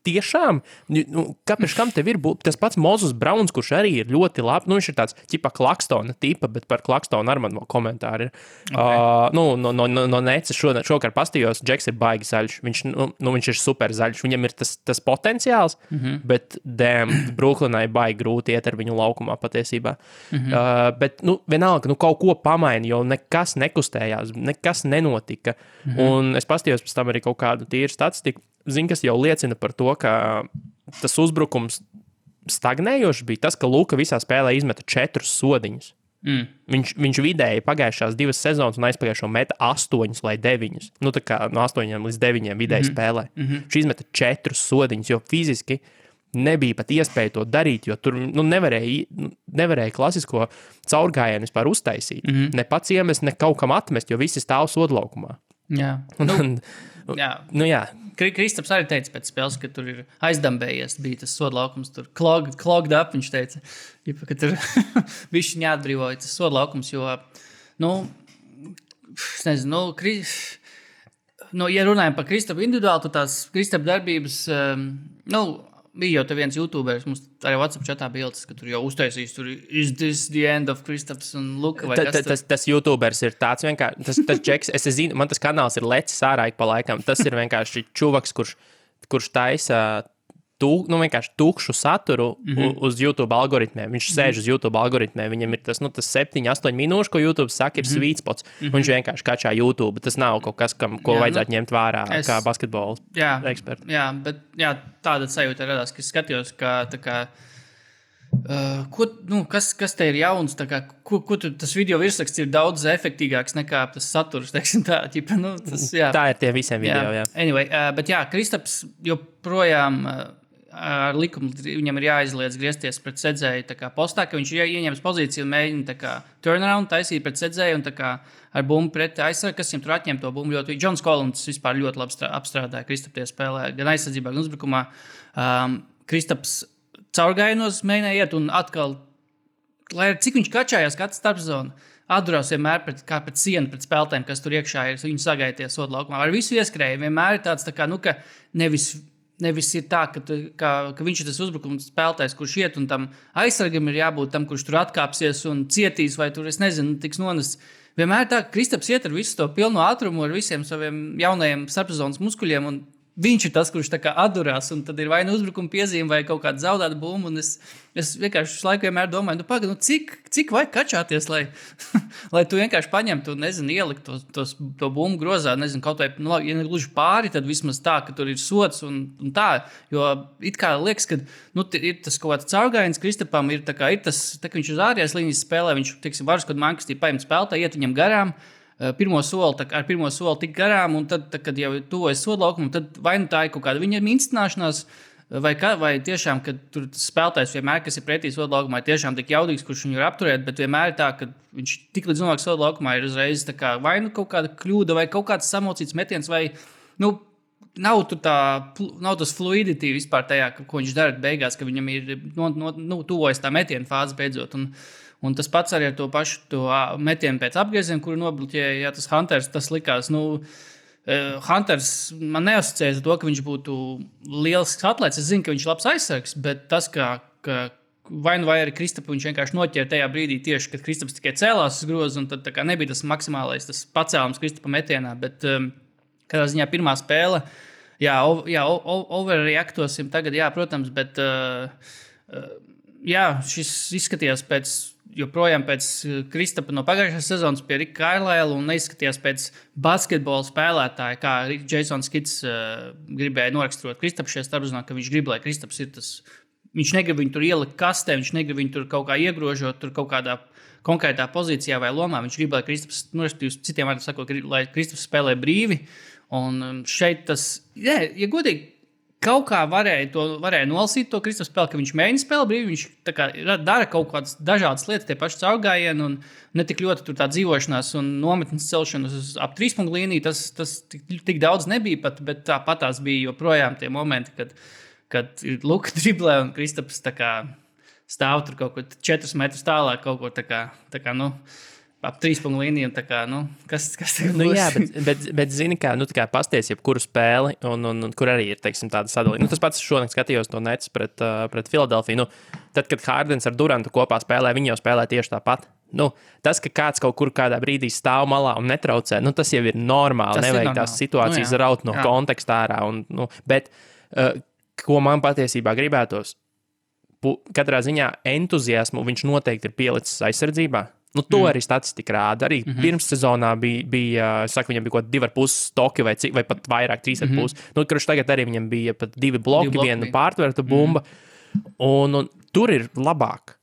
tiešām, nu, kāpēc tam tev ir tas pats Mozus Browns, kurš arī ir ļoti labs. Nu, viņš ir tāds tipa klakstona tipa, bet par klakstonu ar mani komentāri ir. Okay. Uh, nu, no no, no, no Nēcas šodien, šokar pastījos, Džeks ir baigi zaļš. Viņš, nu, nu, viņš ir super zaļš. Viņam ir tas, tas potenciāls, mm -hmm. bet, damn, Brooklynai baigi grūti iet ar viņu laukumā patiesībā. Mm -hmm. uh, bet, nu, vienalga, nu, kaut ko pamaini, jo nekas nekustējās, nekas nenotika. Mm -hmm. Un es pastījos pēc tam arī kaut kādu tīru statistiku zin, kas jau liecina par to, ka tas uzbrukums stagnējošs bija tas, ka Luka visā spēlē izmeta četrus sodiņus. Mm. Viņš, viņš vidēji pagājušās divas sezonas un aizpagājušo meta astoņus vai deviņus. Nu, tā kā no astoņiem līdz deviņiem vidēji mm -hmm. spēlē. Mm -hmm. Viņš izmeta četrus sodiņus, jo fiziski nebija pat iespēja to darīt, jo tur nu, nevarēja, nu, nevarēja klasisko caurgājienu vispār uztaisīt. Mm -hmm. Ne pats iemest, ne kaut kam atmest, jo visi stāv sodlaukumā. Jā. Un, jā. Nu, jā. Kristaps arī teica pēc spēles, ka tur ir aizdambējies. Bija tas soda laukums, tur clogged, clogged up. Viņš teica, ka tur [LAUGHS] viņš neatbrīvoja tas soda laukums. Jo, nu, es nezinu, nu, Kris, nu, ja runājam par Kristapu individuāli, tad tās Kristapa darbības, um, nu, bija jau viens YouTuberis, mums arī WhatsApp chatā bija ilgs, ka tur jau uztaisīs, tur is this the end of Kristaps un Luka. Ta, ta, tas, tas YouTuberis ir tāds vienkārši, tas, tas džeks, es zinu, man tas kanāls ir lecis ārā ik pa laikam. Tas ir vienkārši čuvaks, kurš, kurš taisa tū, nu, vienkārši tukšu saturu mm -hmm. uz YouTube algoritmiem. Viņš sēž mm -hmm. uz YouTube algoritmiem. Viņam ir tas, nu, tas 7, 8 minūšu, ko YouTube saka, ir mm -hmm. sweet spots. Mm -hmm. Viņš vienkārši kačā YouTube. Tas nav kaut kas, kam, ko jā, vajadzētu nu, ņemt vērā es, kā basketbola eksperts. Jā, bet jā, tāda sajūta radās, ka skatījos, ka. Kā, Uh, ko, nu, kas, kas te ir jauns? Kā, ko, ko tu, tas video virsraksts ir daudz efektīvāks nekā tas saturs. [LAUGHS] Tā, ķipa, nu, tas, jā. tā ir tie visiem video. Jā. Jā. Anyway, uh, bet jā, Kristaps joprojām. Uh, ar likumu viņam ir jāizliedz griezties pret sēdzēju postā, ka viņš ir ieņēmis pozīciju un mēģina turnaround taisīt pret sēdzēju un ar bumbu pret aizsardzību, kas viņam tur atņem to bumbu. Ļoti Džons Kolins vispār ļoti labi apstrādāja Kristapie spēlē, gan aizsardzībā, gan uzbrukumā. Um, Kristaps caurgājienos mēģināja iet un atkal, lai arī cik viņš kačājās katru starpzonu. Atdurās vienmēr pret, kā pret sienu, pret spēlētājiem, kas tur iekšā ir. Viņi sagaidīja sodu laukumā. Ar visu ieskrēju vienmēr ir tāds, tā kā, nu, ka nevis Nevis ir tā, ka, ka, ka viņš ir tas uzbrukums spēlētājs, kurš iet un tam aizsargam ir jābūt tam, kurš tur atkāpsies un cietīs, vai tur, es nezinu, tiks nonests. Vienmēr tā, ka Kristaps iet ar visu to pilnu ātrumu, ar visiem saviem jaunajiem starpzonas muskuļiem un viņš ir tas, kurš atdurās, un tad ir vai nu uzbrukuma piezīme, vai kaut kāda zaudēta bumba. Es, es vienkārši visu laiku vienmēr domāju, nu, paga, nu cik, cik vajag kačāties, lai, [LAUGHS] lai tu vienkārši paņemtu, nezinu, ielikt to, to, to bumbu grozā, nezinu, kaut vai, nu, ja ne gluži pāri, tad vismaz tā, ka tur ir sots un, un tā. Jo it kā liekas, ka nu, ir tas kaut kāds caurgājiens Kristapam, ir, kā, ir tas, tā, ka viņš uz ārējās līnijas spēlē, viņš, teiksim, varas, kad man kastī paņem spēlētāju, iet viņam garām. Eh, pirmo soli, tā, ar pirmo soli tik garām, un tad, tā, kad jau tuvojas soda laukumam, tad vai nu tā ir kaut kāda viņa instināšanās, vai, kā, vai tiešām, ka tur spēlētājs vienmēr, kas ir pretī soda laukumā, ir tiešām tik jaudīgs, kurš viņu ir apturēt, bet vienmēr ir tā, ka viņš tik līdz nonāk soda laukumā, ir uzreiz kā, vai nu kaut kāda kļūda, vai kaut kāds samocīts metiens, vai, nu, nav, tā, nav tas fluidity vispār tajā, ko viņš dara beigās, ka viņam ir no, no, nu, tuvojas tā metiena fāze beidzot. Un, Un tas pats arī ar to pašu to metienu pēc apgrieziem, kuru nobloķēja ja, tas Hunters. Tas likās, nu, Hunters man neasociēja to, ka viņš būtu liels atlētājs. Es zinu, ka viņš ir labs aizsargs, bet tas, ka, ka vai nu vai arī Kristapu viņš vienkārši noķēra tajā brīdī, tieši kad Kristaps tikai cēlās uz groza, un tad nebija tas maksimālais tas pacēlums Kristapa metienā. Bet um, katrā ziņā pirmā spēle, jā, ov, jā overreaktosim tagad, jā, protams, bet uh, uh, jā, šis izskatījās pēc. Joprojām pēc Kristapa no pagājušās sezonas pie Rika Kailēla un neizskatījās pēc basketbola spēlētāja, kā Jasons Kits uh, gribēja noraksturot Kristapu šajā starpzonā, ka viņš grib, lai Kristaps ir tas Viņš negrib viņu tur ielikt kastē, viņš negrib viņu tur kaut kā iegrožot, tur kaut kādā konkrētā pozīcijā vai lomā. Viņš grib, lai Kristaps, nu, citiem vārdiem sakot, lai Kristaps spēlē brīvi. Un um, šeit tas, jā, ja godīgi, kaut kā varēja, to, varēja nolasīt to Kristaps spēli, ka viņš mēģina spēlēt brīvi. Viņš kā, dara kaut kādas dažādas lietas, tie paši caurgājieni, un ne tik ļoti tur tā dzīvošanās un nometnes celšanās uz ap trīs punktu līniju. Tas, tas tik, tik daudz nebija pat, bet tāpat tās bija joprojām tie momenti, kad kad ir Luka [LAUGHS] driblē un Kristaps stāv tur kaut kur 4 metrus tālāk, kaut kur tā kā, tā kā nu, ap trīs punktu līniju. Kā, nu, kas kas tur nu, jā, bet, bet, bet zini, kā, nu, kā pasties, jebkuru spēli, un, un, un kur arī ir teiksim, tāda sadalījuma. Nu, tas pats šodien skatījos no Nets pret, uh, pret Filadelfiju. Nu, tad, kad Hārdens ar Durantu kopā spēlē, viņi jau spēlē tieši tāpat. Nu, tas, ka kāds kaut kur kādā brīdī stāv malā un netraucē, nu, tas jau ir normāli. Tas Nevajag ir normāli. tās situācijas nu, jā. raut no jā. konteksta ārā. Un, nu, bet, uh, ko man patiesībā gribētos. Katrā ziņā entuziasmu viņš noteikti ir pielicis aizsardzībā. Nu, to mm. arī statistika rāda. Arī mm -hmm. pirms sezonā bija, bija saku, viņam bija kaut kādi divi ar pusi stoki, vai, cik, vai pat vairāk, trīs ar mm -hmm. pusi. Nu, kurš tagad arī viņam bija pat divi bloki, divi bloki viena pārtverta mhm. bumba. Mm -hmm. un, un tur ir labāk.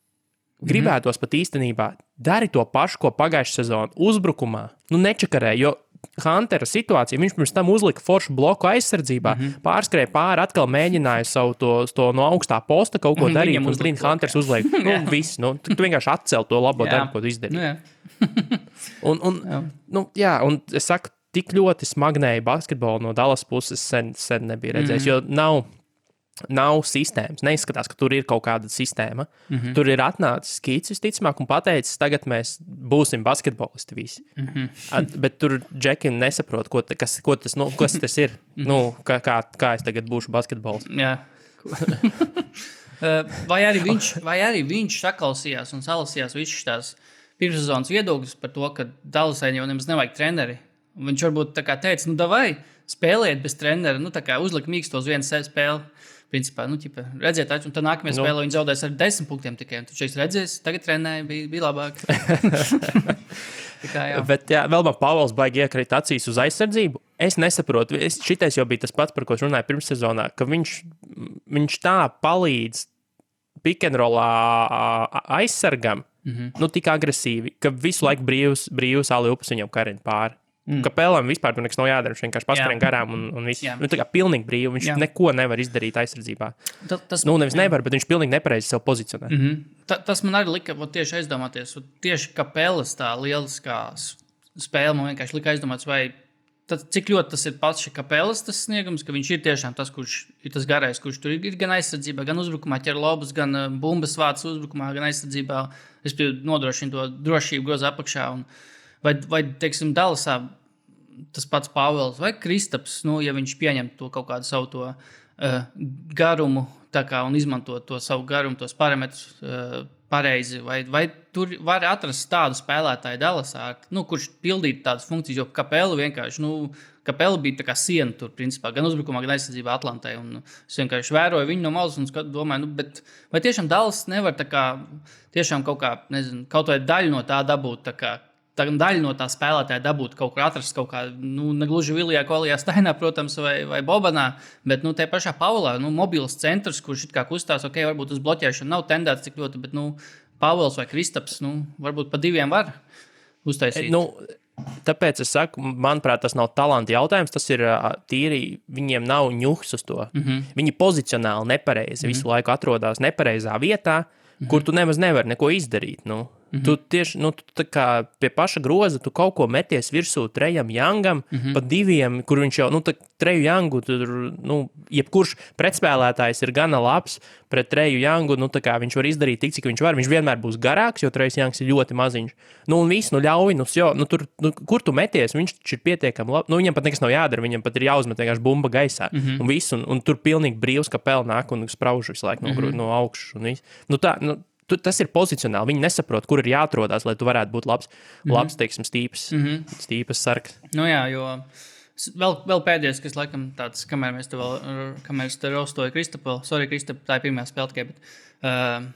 Mhm. Gribētos mm -hmm. pat īstenībā dari to pašu, ko pagājušajā sezonā uzbrukumā. Nu, nečakarē, jo Huntera situācija. Viņš pirms tam uzlika foršu bloku aizsardzībā, mm -hmm. pārskrēja pāri, atkal mēģināja savu to, to no augstā posta kaut ko darīt. Un Green Hunters uzliek, [LAUGHS] nu, viss. Nu, tu, vienkārši atcēl to labo darbu, ko tu izdarīji. Nu, [LAUGHS] un, un, jā. Nu, jā, un es saku, tik ļoti smagnēji basketbolu no Dallas puses sen, sen nebija redzējis, mm -hmm. jo nav nav sistēmas. Neizskatās, ka tur ir kaut kāda sistēma. Mm -hmm. Tur ir atnācis skits, visticamāk, un pateicis, tagad mēs būsim basketbolisti visi. Mm -hmm. At, bet tur Džekim nesaprot, ko, ta, kas, ko tas, nu, kas tas ir. [LAUGHS] Mm -hmm. nu, kā, kā, kā es tagad būšu basketbolists. Uh, [LAUGHS] vai, arī viņš, vai arī viņš saklausījās un salasījās visas tās pirmssezonas viedokļus par to, ka Dallasai jau nemaz nevajag treneri. Viņš varbūt teica, nu, vai spēlēt bez trenera, nu, uzlikt mīkstos uz vienu spēli. Principā, nu, ķipa, redziet, un tad nākamajā nu. spēlē viņi zaudēs ar desmit punktiem tikai. Tur šeit redzēs, tagad trenēja, bija, bija labāk. [LAUGHS] kā, jā. Bet, jā, vēl man Pāvils baigi iekrīt acīs uz aizsardzību. Es nesaprotu, es, šitais jau bija tas pats, par ko es runāju pirms sezonā, ka viņš, viņš tā palīdz pikenrolā aizsargam, mm -hmm. nu, tik agresīvi, ka visu laiku brīvs, brīvs aliups viņam karina pāri. Mm. Kapēlam vispār nekas nav jādara. Viņš vienkārši paskrien garām un, un viss. Nu, tā kā pilnīgi brīvi. Viņš jā. neko nevar izdarīt aizsardzībā. Ta, tas, nu, nevis jā. nevar, bet viņš pilnīgi nepareizi sev pozicionē. Mm -hmm. ta, tas man arī lika tieši aizdomāties. Tieši kapēlas tā lieliskā spēle man vienkārši lika aizdomāties, vai tad, cik ļoti tas ir pats kapēlas sniegums, ka viņš ir tiešām tas, kurš ir tas garais, kurš tur ir gan aizsardzībā, gan uzbrukumā, ķer lobus, gan uh, bumbas vācis uzbrukumā, gan aizsardzībā. Es nodrošinu to drošību groza apakšā. Un, vai, vai teiksim, Dallasā tas pats Pāvils vai Kristaps, nu, ja viņš pieņem to kaut kādu savu to, uh, garumu kā, un izmanto to savu garumu, tos parametrus uh, pareizi, vai, vai tur var atrast tādu spēlētāju Dallasā, nu, kurš pildītu tādas funkcijas, jo Kapela vienkārši. Nu, Kapela bija tā kā siena tur, principā, gan uzbrukumā, gan aizsardzībā Atlantē. Es vienkārši vēroju viņu no malas un domāju, nu, bet, vai tiešām Dallas nevar kā, tiešām kaut, kā, nezinu, kaut vai daļu no tā dabūt. Tā kā, tā daļa no tā spēlētāja dabūt kaut kur atrast kaut kādā, nu, ne gluži Vilijā, Kolijā, Stainā, [LAUGHS] protams, vai, vai Bobanā, bet, nu, te pašā Pāvulā, nu, mobils centrs, kurš it kā kustās, ok, varbūt uz bloķēšanu nav tendēts tik ļoti, bet, nu, Pāvils vai Kristaps, nu, varbūt pa diviem var uztaisīt. Nu, Tāpēc es saku, manuprāt, tas nav talanta jautājums. Tas ir tīri, viņiem nav ņūks uz to. Mm -hmm. Viņi pozicionāli nepareizi mm -hmm. visu laiku atrodas nepareizā vietā, mm -hmm. kur tu nemaz nevari neko izdarīt. Nu, Mm -hmm. Tu tieši nu, tu pie paša groza, tu kaut ko meties virsū trejam jangam, mm -hmm. pa diviem, kur viņš jau, nu, tā treju jangu, tur, nu, jebkurš pretspēlētājs ir gana labs pret treju jangu, nu, viņš var izdarīt tik, cik viņš var. Viņš vienmēr būs garāks, jo trejas jangs ir ļoti maziņš. Nu, un viss, nu, ļauj, nu, jo, nu, tur, nu, kur tu meties, viņš ir pietiekami labi. Nu, viņam pat nekas nav jādara, viņam pat ir jāuzmet vienkārši bumba gaisā. Mm -hmm. Un viss, un, un tur pilnīgi brīvs, ka pelnāk un sprauž visu laiku no, mm -hmm. no augšas. Nu, tā, nu, tu, tas ir pozicionāli. Viņi nesaprot, kur ir jāatrodas, lai tu varētu būt labs, mm -hmm. labs teiksim, stīps, mm -hmm. stīpas sargs. Nu jā, jo vēl, vēl pēdējais, kas laikam tāds, kamēr mēs te vēl, kamēr es te rostoju Kristapelu, sorry, Kristap, tā ir pirmā spēle tikai, bet, uh,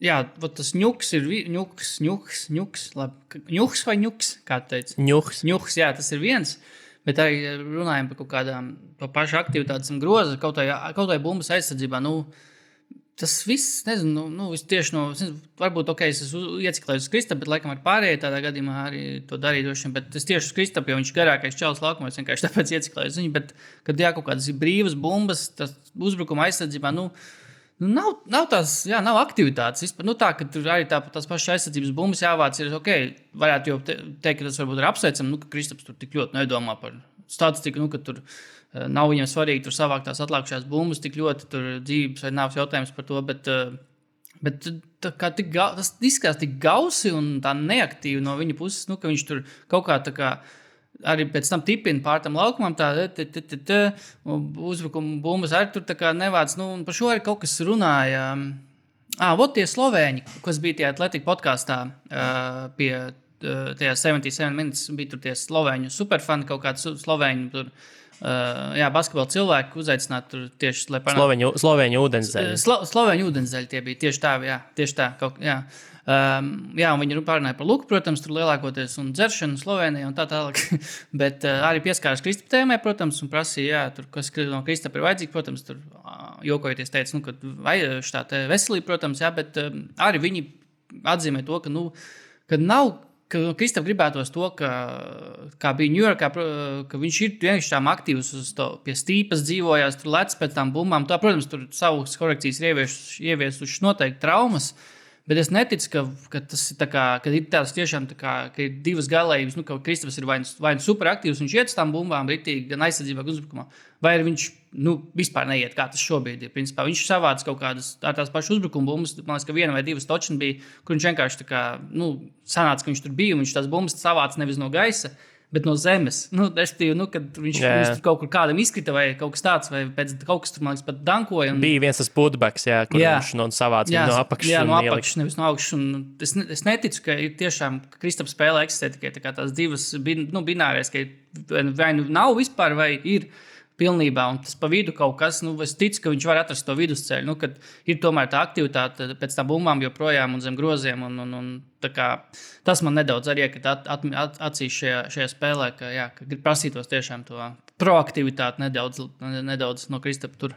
jā, tas ņuks ir, ņuks, ņuks, ņuks, labi, ņuks vai ņuks, kā tu teici? Ņuks. Ņuks, jā, tas ir viens. Bet arī runājam par kaut kādām pa pašu aktivitātes groza, kaut vai bumbas aizsardzībā. Nu, uh, Tas viss, nezinu, nu, nu, tieši no, nezinu, varbūt ok, es esmu ieciklējis uz Kristapu, bet laikam ar pārējiem tādā gadījumā arī to darīju. Bet es tieši uz Kristapu, jo viņš ir garākais čels laukumā, es vienkārši [LAUGHS] tāpēc ieciklējos viņu. Bet, kad jā, kaut kādas brīvas bumbas, tas uzbrukuma aizsardzībā, nu, nu nav, nav tās, jā, nav aktivitātes. Vispār, nu, tā, ka tur arī tā, tās pašas aizsardzības bumbas jāvāc, ir ok, varētu jau te, teikt, ka tas varbūt ir apsveicami, nu, ka Kristaps tur tik ļoti nedomā par statistiku, nu, ka tur ir nav viņam svarīgi tur savākt tās atlikušās bumbas, tik ļoti tur dzīves vai nāves jautājums par to. Bet, eh, bet tā, tik, tas izskatās tik gausi un tā neaktīvi no viņa puses, nu, ka viņš tur kaut kā tā kā. Arī pēc tam tipina pār tam laukumam, tā uzbrukuma bumbas arī tur nevāc. Nu, par šo arī kaut kas runāja. Ah, vot tie slovēņi, kas bija tajā atletika podkāstā uh, pie tajā 77 minūtes, bija tur tie slovēņu superfani, kaut kāds slovēņu tur. Uh, jā, basketbola cilvēki uzaicināt tur tieši, lai panāktu. Slovēņu ūdenszeļi. Slo, Slovēņu ūdenszeļi tie bija tieši tā, jā, tieši tā. Kaut, jā. Um, jā, viņi pārunāja par luku, protams, tur lielākoties un dzeršanu Slovenijā un tā tālāk. [LAUGHS] Bet uh, arī pieskārās Kristapam tēmai, protams, un prasīja, jā, tur, kas no Kristapa ir vajadzīgs. Protams, tur uh, jokojoties teica, nu, ka vajag šī veselība, protams, jā, bet uh, arī viņi atzīmē to, ka, nu, ka nav Kristap gribētos to, ka, kā bija Ņujorkā, ka viņš ir tiešām aktīvs uz to pie stīpas, dzīvojās, tur lec pēc tam bumbām. Tā, protams, tur savas korekcijas ir ieviesušas noteikti traumas. Bet es neticu, ka, ka tas ir, kā, ka ir tāds tiešām tā kā, ir divas galējības. Nu, ka Kristofers ir vai nu, vai nu superaktīvs, viņš iet uz tām bumbām, ritīgi, gan aizsardzībā, gan uzbrukumā. Vai viņš nu, vispār neiet, kā tas šobrīd ir. Principā, viņš savāc kaut kādas tās pašas uzbrukuma bumbas. Man liekas, ka viena vai divas točnas bija, kur viņš vienkārši kā, nu, sanāca, ka viņš tur bija un viņš tās bumbas savāca nevis no gaisa bet no zemes. Nu, Respektīvi, nu, kad viņš, jā, jā. viņš kaut kur kādam izkrita, vai kaut kas tāds, vai pēc kaut kas tur, man liekas, pat dankoja. Un... Bija viens tas putbeks, jā, kur jā. viņš no savāca jā, no apakšas. Jā, no apakšas, nevis no augšas. Es, ne, es neticu, ka ir tiešām Kristaps spēlē eksistē tikai tā tās divas bin, nu, binārais, ka vai nu nav vispār, vai ir pilnībā, un tas pa vidu kaut kas, nu, es ticu, ka viņš var atrast to vidusceļu, nu, kad ir tomēr tā aktivitāte pēc tam bumbām joprojām un zem groziem, un, un, un kā, tas man nedaudz arī at, at, at, acīs šajā, šajā spēlē, ka, jā, ka prasītos tiešām to proaktivitāti nedaudz, nedaudz no Kristapa tur.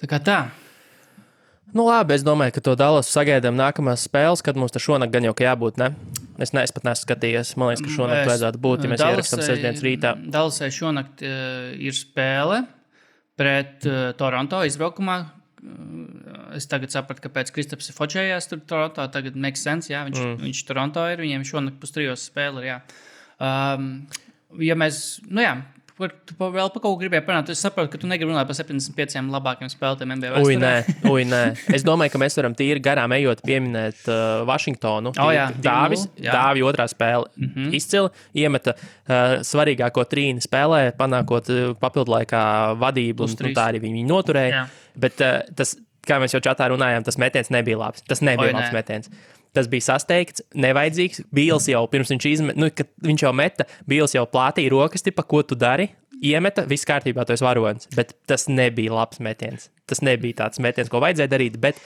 Tā kā tā. Nu, labi, es domāju, ka to Dallas sagaidām nākamās spēles, kad mums tur šonakt gan jau jābūt. Ne? Es, ne, es pat neesmu skatījies. Man liekas, ka šonakt es, vajadzētu būt, ja mēs ierakstām sestdienas rītā. Dallasai šonakt uh, ir spēle pret uh, Toronto izbraukumā. Uh, es tagad sapratu, kāpēc Kristaps ir fočējās tur Toronto. Tagad makes sense, jā, viņš, mm. viņš Toronto ir, viņiem šonakt pustrijos spēle ir, jā. Um, ja mēs, nu jā, Par, tu vēl par kaut ko gribēji parunāt. Es saprotu, ka tu negribi runāt par 75 labākajiem spēlētājiem NBA. Ui, nē, ui, nē. Es domāju, ka mēs varam tīri garām ejot pieminēt uh, Vašingtonu. Oh, jā, Dāvis, Dāvi otrā spēle mm -hmm. izcili. Iemeta uh, svarīgāko trīni spēlē, panākot uh, papildu laikā vadību. Un tā arī viņi noturēja. Jā. Bet uh, tas, kā mēs jau čatā runājām, tas metiens nebija labs. Tas nebija Oi, labs nē. metiens. Tas bija sasteigts, nevajadzīgs. Bīls jau pirms viņš izmet, nu, viņš jau meta, Bīls jau plātīja rokas, tipa, ko tu dari. Iemeta, viss kārtībā, tu esi varonis. Bet tas nebija labs metiens. Tas nebija tāds metiens, ko vajadzēja darīt. Bet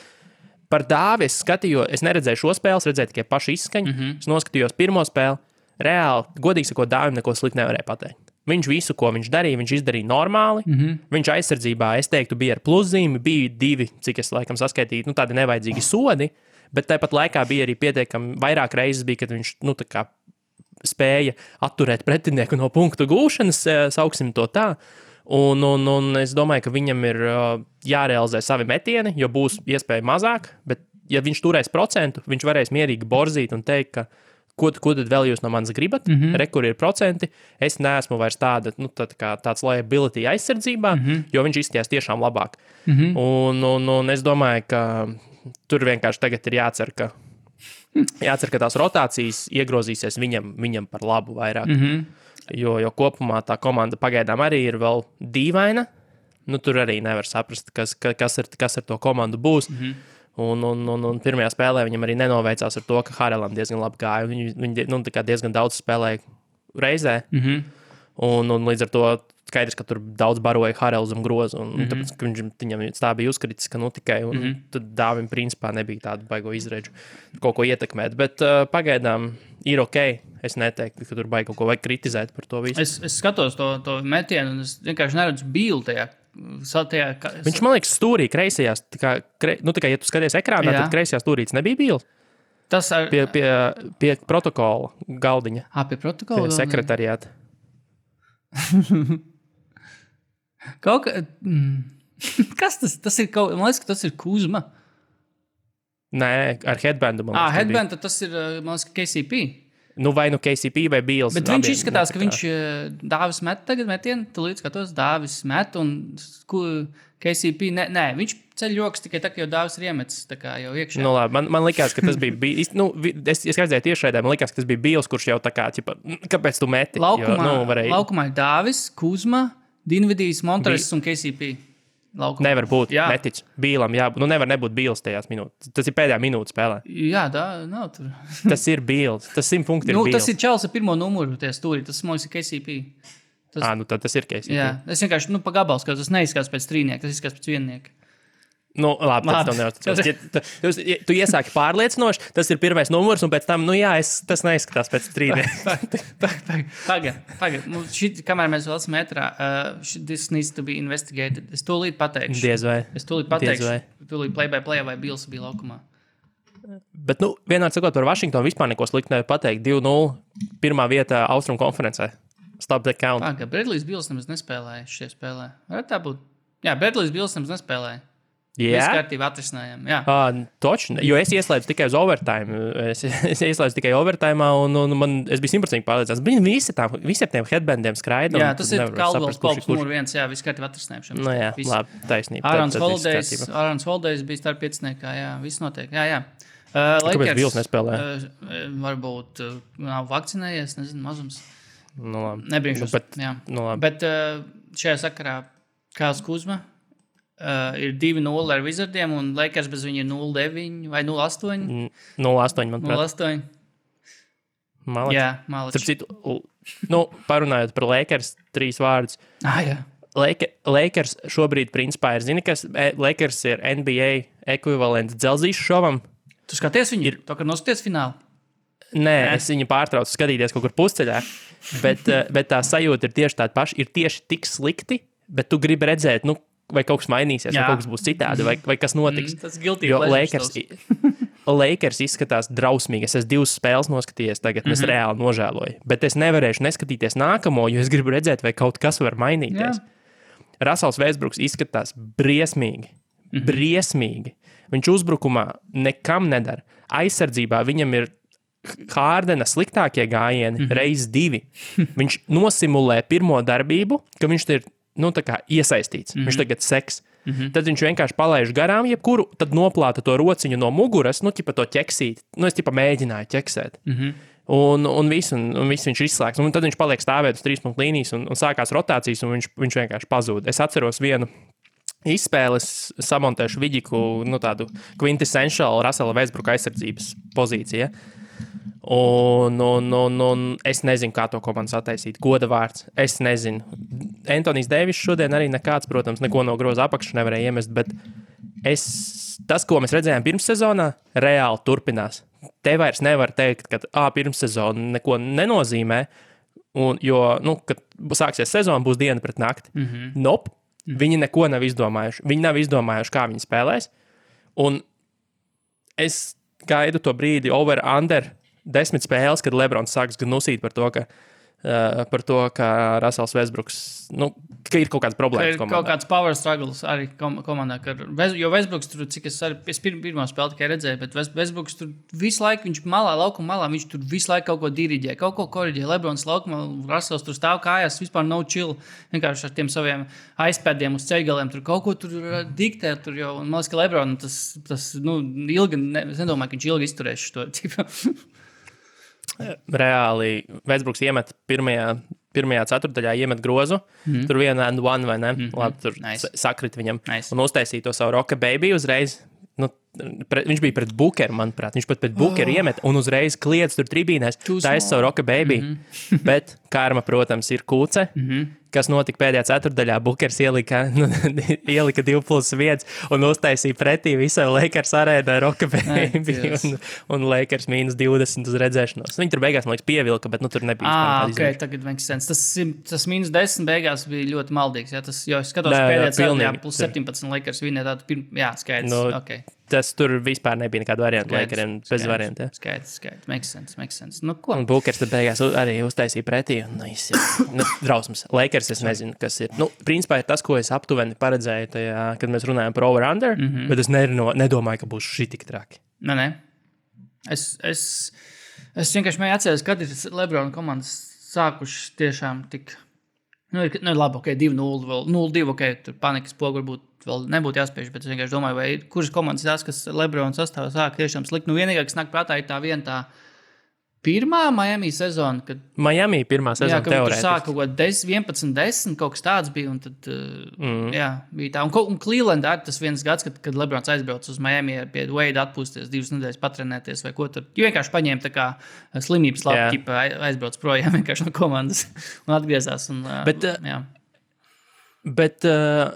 par dāvi es skatījos, es neredzēju šo spēli, redzēju tikai pašu izskaņu. Mm -hmm. Es noskatījos pirmo spēli. Reāli, godīgi sakot, dāvim neko sliktu nevarēja pateikt. Viņš visu, ko viņš darīja, viņš izdarīja normāli. Mm -hmm. Viņš aizsardzībā, es teiktu, bija ar pluszīmi. Bija divi, cik es laikam saskaitīju, nu, tādi nevajadzīgi sodi. Bet tāpat laikā bija arī pietiekami vairāk reizes, bija, kad viņš nu, spēja atturēt pretinieku no punktu gūšanas, e, sauksim to tā. Un, un, un es domāju, ka viņam ir e, jārealizē savi metieni, jo būs iespēja mazāk, bet ja viņš turēs procentu, viņš varēs mierīgi borzīt un teikt, ka ko, ko tad vēl jūs no manis gribat? Mm -hmm. Re, kur ir procenti? Es neesmu vairs tāda, nu, tā, kā, tāds liability aizsardzībā, mm -hmm. jo viņš izskatās tiešām labāk. Mm -hmm. un, un, un es domāju, ka tur vienkārši tagad ir jācer, ka, jācer, ka tās rotācijas iegrozīsies viņam, viņam par labu vairāk. Mm -hmm. jo, jo kopumā tā komanda pagaidām arī ir vēl dīvaina. Nu, tur arī nevar saprast, kas, kas, ar, kas ar to komandu būs. Mm -hmm. Un, un, un, un pirmajā spēlē viņam arī nenoveicās ar to, ka Harelam diezgan labi gāja. Viņi, viņi nu, diezgan daudz spēlēja reizē. Mm -hmm. un, un līdz ar to skaidrs, ka tur daudz baroja Harels un grozu. Un, mm -hmm. tāpēc viņš, viņam tā bija uzkritiska, ka nu, tikai un, mm -hmm. tad dāvim principā nebija tādu baigo izredzu kaut ko ietekmēt. Bet uh, pagaidām ir ok. Es neteiktu, ka tur baigi kaut ko vajag kritizēt par to visu. Es, es skatos to, to metienu, un es vienkārši neredzu bīlu tajā Satijā, ka... Viņš man liekas, stūrī kreisajā, kā, kre, nu, tā kā ja tu skaties ekrānā, Jā. tad kreisajā stūrī nebija bīls. Tas ar... pie, pie, pie protokola galdiņa. Ah, pie protokola. Pie sekretariāta. [LAUGHS] kaut kā. Mm. [LAUGHS] Kas tas, tas ir? Kaut, man liekas, tas ir Kuzma. Nē, ar headbandu. Ah, headbandu tas ir, man liekas, KCP. Nu, vai nu KCP vai Bīls. Bet viņš izskatās, ka viņš dāvis met tagad metienu, tu līdz skatos, dāvis met un KCP. Nē, nē viņš ceļ joks tikai tā, ka jau dāvis ir iemetis jau iekšā. Nu, labi, man, man liekas, ka tas bija. Bij, [LAUGHS] nu, es, es redzēju tiešraidē, man liekas, ka tas bija Bīls, kurš jau tā kā, ķipa, kāpēc tu meti? Laukumā, jo, nu, varēja... laukumā ir dāvis, Kuzma, Dinvidijs, Montres Bij... un KCP. Laukumā. Nevar būt. Jā. Neticu. Bīlam jābūt. Nu, nevar nebūt bīls tajās minūtēs. Tas ir pēdējā minūtes spēlē. Jā, tā nav tur. [LAUGHS] tas ir bīls. Tas simt punkti nu, ir. Tas ir Čels ar pirmo numuru tie stūri. Tas mums ir KCP. Tas, à, nu, tas ir KCP. Jā, es vienkārši nu, pa gabalu skatos. Tas neizskatās pēc trīnieka, tas izskatās pēc viennieka. Nu, labi, labi. Tas ja, tu, tu, tu iesāki pārliecinoši, tas ir pirmais numurs, un pēc tam, nu, jā, es, tas neizskatās pēc strīdiem. Pagaid, [LAUGHS] pagaid. Kamēr mēs vēl esam metrā, uh, this needs to be investigated. Es tūlīt pateikšu. Diez vai. Es tūlīt pateikšu. Tūlīt play by play vai Bills bija laukumā. Bet, nu, vienādi sakot, par Vašingtonu vispār neko sliktu nevar pateikt. 2-0. Pirmā vieta Austrum konferencē. Stop the count. Pagaid, Bredlijs Bills nemaz nespēlēja šajā spēlē. Varētu tā būt. Jā, Bredlijs Bills nemaz nespēlēja. Jā, mēs kārtībā atrisinājām. Jā, uh, točni. Jo es ieslēdzu tikai uz overtime. Es, es ieslēdzu tikai overtime, un, un man, es biju simtprocentīgi pārliecināts. Viņi visi tā, visiem tiem headbandiem skraida. Jā, tas ir Kalvijas kolps numur viens. Jā, viss kārtībā atrisinājām. Nu, jā, visi. labi, taisnība. Ārons Holidays bija starp pieciniekā. Jā, viss notiek. Jā, jā. Uh, Lakers, Kāpēc Bils nespēlē? Uh, varbūt uh, nav vakcinējies, nezinu, mazums. Nu, labi. Nebrīnšos. Nu, bet, jā. Nu, labi. bet uh, šajā sakarā Kāls Kuzma Uh, ir 2-0 ar Wizardiem, un Lakers bez viņa ir 0-9 vai 0-8. 0-8, manuprāt. 0-8. Malači. Jā, malači. Citu, nu, parunājot par Lakers, trīs vārdus. Ah, jā. Lakers šobrīd, principā, ir, zini, kas e, Lakers ir NBA ekvivalents dzelzīšu šovam. Tu skaties viņu, ir... to, ka noskaties finālu. Nē, Nē, es viņu pārtraucu skatīties kaut kur pusceļā. Bet, eh, bet tā sajūta ir tieši tāda paša. Ir tieši tik slikti, bet tu gribi redzēt, nu, vai kaut kas mainīsies, Jā. vai kaut kas būs citādi, vai, vai kas notiks. Mm, tas giltīgi. Jo Lakers, [LAUGHS] Lakers izskatās drausmīgi. Es esmu divas spēles noskatījies, tagad mm -hmm. es mhm. reāli nožēloju. Bet es nevarēšu neskatīties nākamo, jo es gribu redzēt, vai kaut kas var mainīties. Jā. Rasels Vēsbruks izskatās briesmīgi. Mm -hmm. Briesmīgi. Viņš uzbrukumā nekam nedara. Aizsardzībā viņam ir Hārdena sliktākie gājieni, mm -hmm. reizes divi. Viņš nosimulē pirmo darbību, ka viņš ir nu, iesaistīts. Mm -hmm. Viņš mhm. tagad seks. Mm -hmm. Tad viņš vienkārši palaiž garām jebkuru, tad noplāta to rociņu no muguras, nu, tipa to ķeksīt. Nu, es tipa mēģināju ķeksēt. Mm -hmm. Un, un, visu, un, un visu viņš izslēgs. Un tad viņš paliek stāvēt uz trīs punktu līnijas, un, un sākās rotācijas, un viņš, viņš vienkārši pazūd. Es atceros vienu izspēles, samontēšu vidiku, nu, tādu quintessential Rasela Vēsbruka aizsardzības pozīciju. Ja? Un, un, un, un es nezinu, kā to komandas attaisīt. Goda vārds. Es nezinu. Antonius Deivis šodien arī nekāds, protams, neko no groza apakšas nevarēja iemest. Bet es, tas, ko mēs redzējām pirmssezonā, reāli turpinās. Te vairs nevar teikt, ka ah, pirmssezona neko nenozīmē. Un, jo, nu, kad sāksies sezona, būs diena pret nakti. Mm -hmm. nope. mm -hmm. Viņi neko nav izdomājuši. Viņi nav izdomājuši, kā viņi spēlēs. Un es gaidu to brīdi, over, under desmit spēles, kad Lebrons sāks gan nusīt par to, ka uh, par to, ka Rasels Vesbruks, nu, ka ir kaut kādas Ka problēmas. Ir komandā. kaut kāds power struggles arī kom komandā. Ka, Ves- jo Vesbruks tur, cik es arī es pir pirmo spēli tikai redzēju, bet Vesbruks tur visu laiku, viņš malā, laukuma malā, viņš tur visu laiku kaut ko diriģē, kaut ko korģē. Lebrons laukumā, Rasels tur stāv kājās, vispār nav chill. Vienkārši ar tiem saviem aizpēdiem uz ceļgaliem tur kaut ko tur uh, diktē. Tur jau, man liekas, ka Lebrons tas, tas nu, ilgi, ne, es nedomāju, ka viņš ilgi izturēs šo tipu. [LAUGHS] reāli Vēsbruks iemet pirmajā, pirmajā ceturdaļā, iemet grozu. Mm. Tur viena and one vai ne? Mm -hmm. Labi, tur Nice. sakrit viņam. Nice. Un uztaisīja to savu roka baby uzreiz. Nu, pre, viņš bija pret Bukeru, manuprāt. Viņš pat pret Bukeru oh. iemet un uzreiz kliedz tur tribīnēs. Tā ir savu roka baby. Mm -hmm. Bet karma, protams, ir kūce. Mm -hmm. Kas notika pēdējā ceturdaļā? Bukers ielika, [LAUGHS] nu, ielika 2 plus 1 un uztaisīja pretī visai Lakers arēnai Roka baby. Dievs. Un, un Lakers mīnus 20 uz redzēšanos. Viņi tur beigās, man liekas, pievilka, bet nu, tur nebija. Ah, ok, nekāda tagad makes sense. Tas, tas mīnus 10 beigās bija ļoti maldīgs. Jā, tas, jo es skatos, jā, pēdējā pilnīgi. plus 17 Lakers vinēja tādu pirmo, jā, skaidrs. Nu, okay. Tas tur vispār nebija nekāda varianta Lakeriem bez variantiem. Skaidrs, skaidrs. Makes sense, makes sense. Nu, ko? Un Bukers tad beigās arī uztaisīja pretī. Nu, es, nu, drausmas. Lakers, es nezinu, kas ir. Nu, principā ir tas, ko es aptuveni paredzēju, tajā, kad mēs runājam par over-under, mm. -hmm. bet es nerino, nedomāju, ka būs šī tik traki. Nē, nē. Es, es, es vienkārši mēģināju atcerēties, kad ir Lebrona komandas sākušas tiešām tik. Nu, ir, nu, labi, ok, 2-0, vēl 0-2, ok, tur panikas pogu varbūt vēl nebūtu jāspiež, bet es vienkārši domāju, vai kuras komandas tās, kas Lebrona sastāvā sāk tiešām slikt. Nu, vienīgā, kas nāk prātā, ir tā viena tā pirmā Miami sezona, kad Miami pirmā Jā, sezona ka viņi tur sāka teorētiski. kaut ko 10, 11, 10, kaut kas tāds bija. Un tad, uh, mm. jā, bija tā. Un, un Clevelandā arī tas viens gads, kad, kad Lebrons aizbrauca uz Miami pie Wade atpūsties, divas nedēļas patrenēties vai ko tur. Viņi vienkārši paņēma tā kā slimības Jā. lapu, aizbrauc projām [LAUGHS] vienkārši no komandas un atgriezās. Un, uh, Bet, uh, jā. Bet, uh,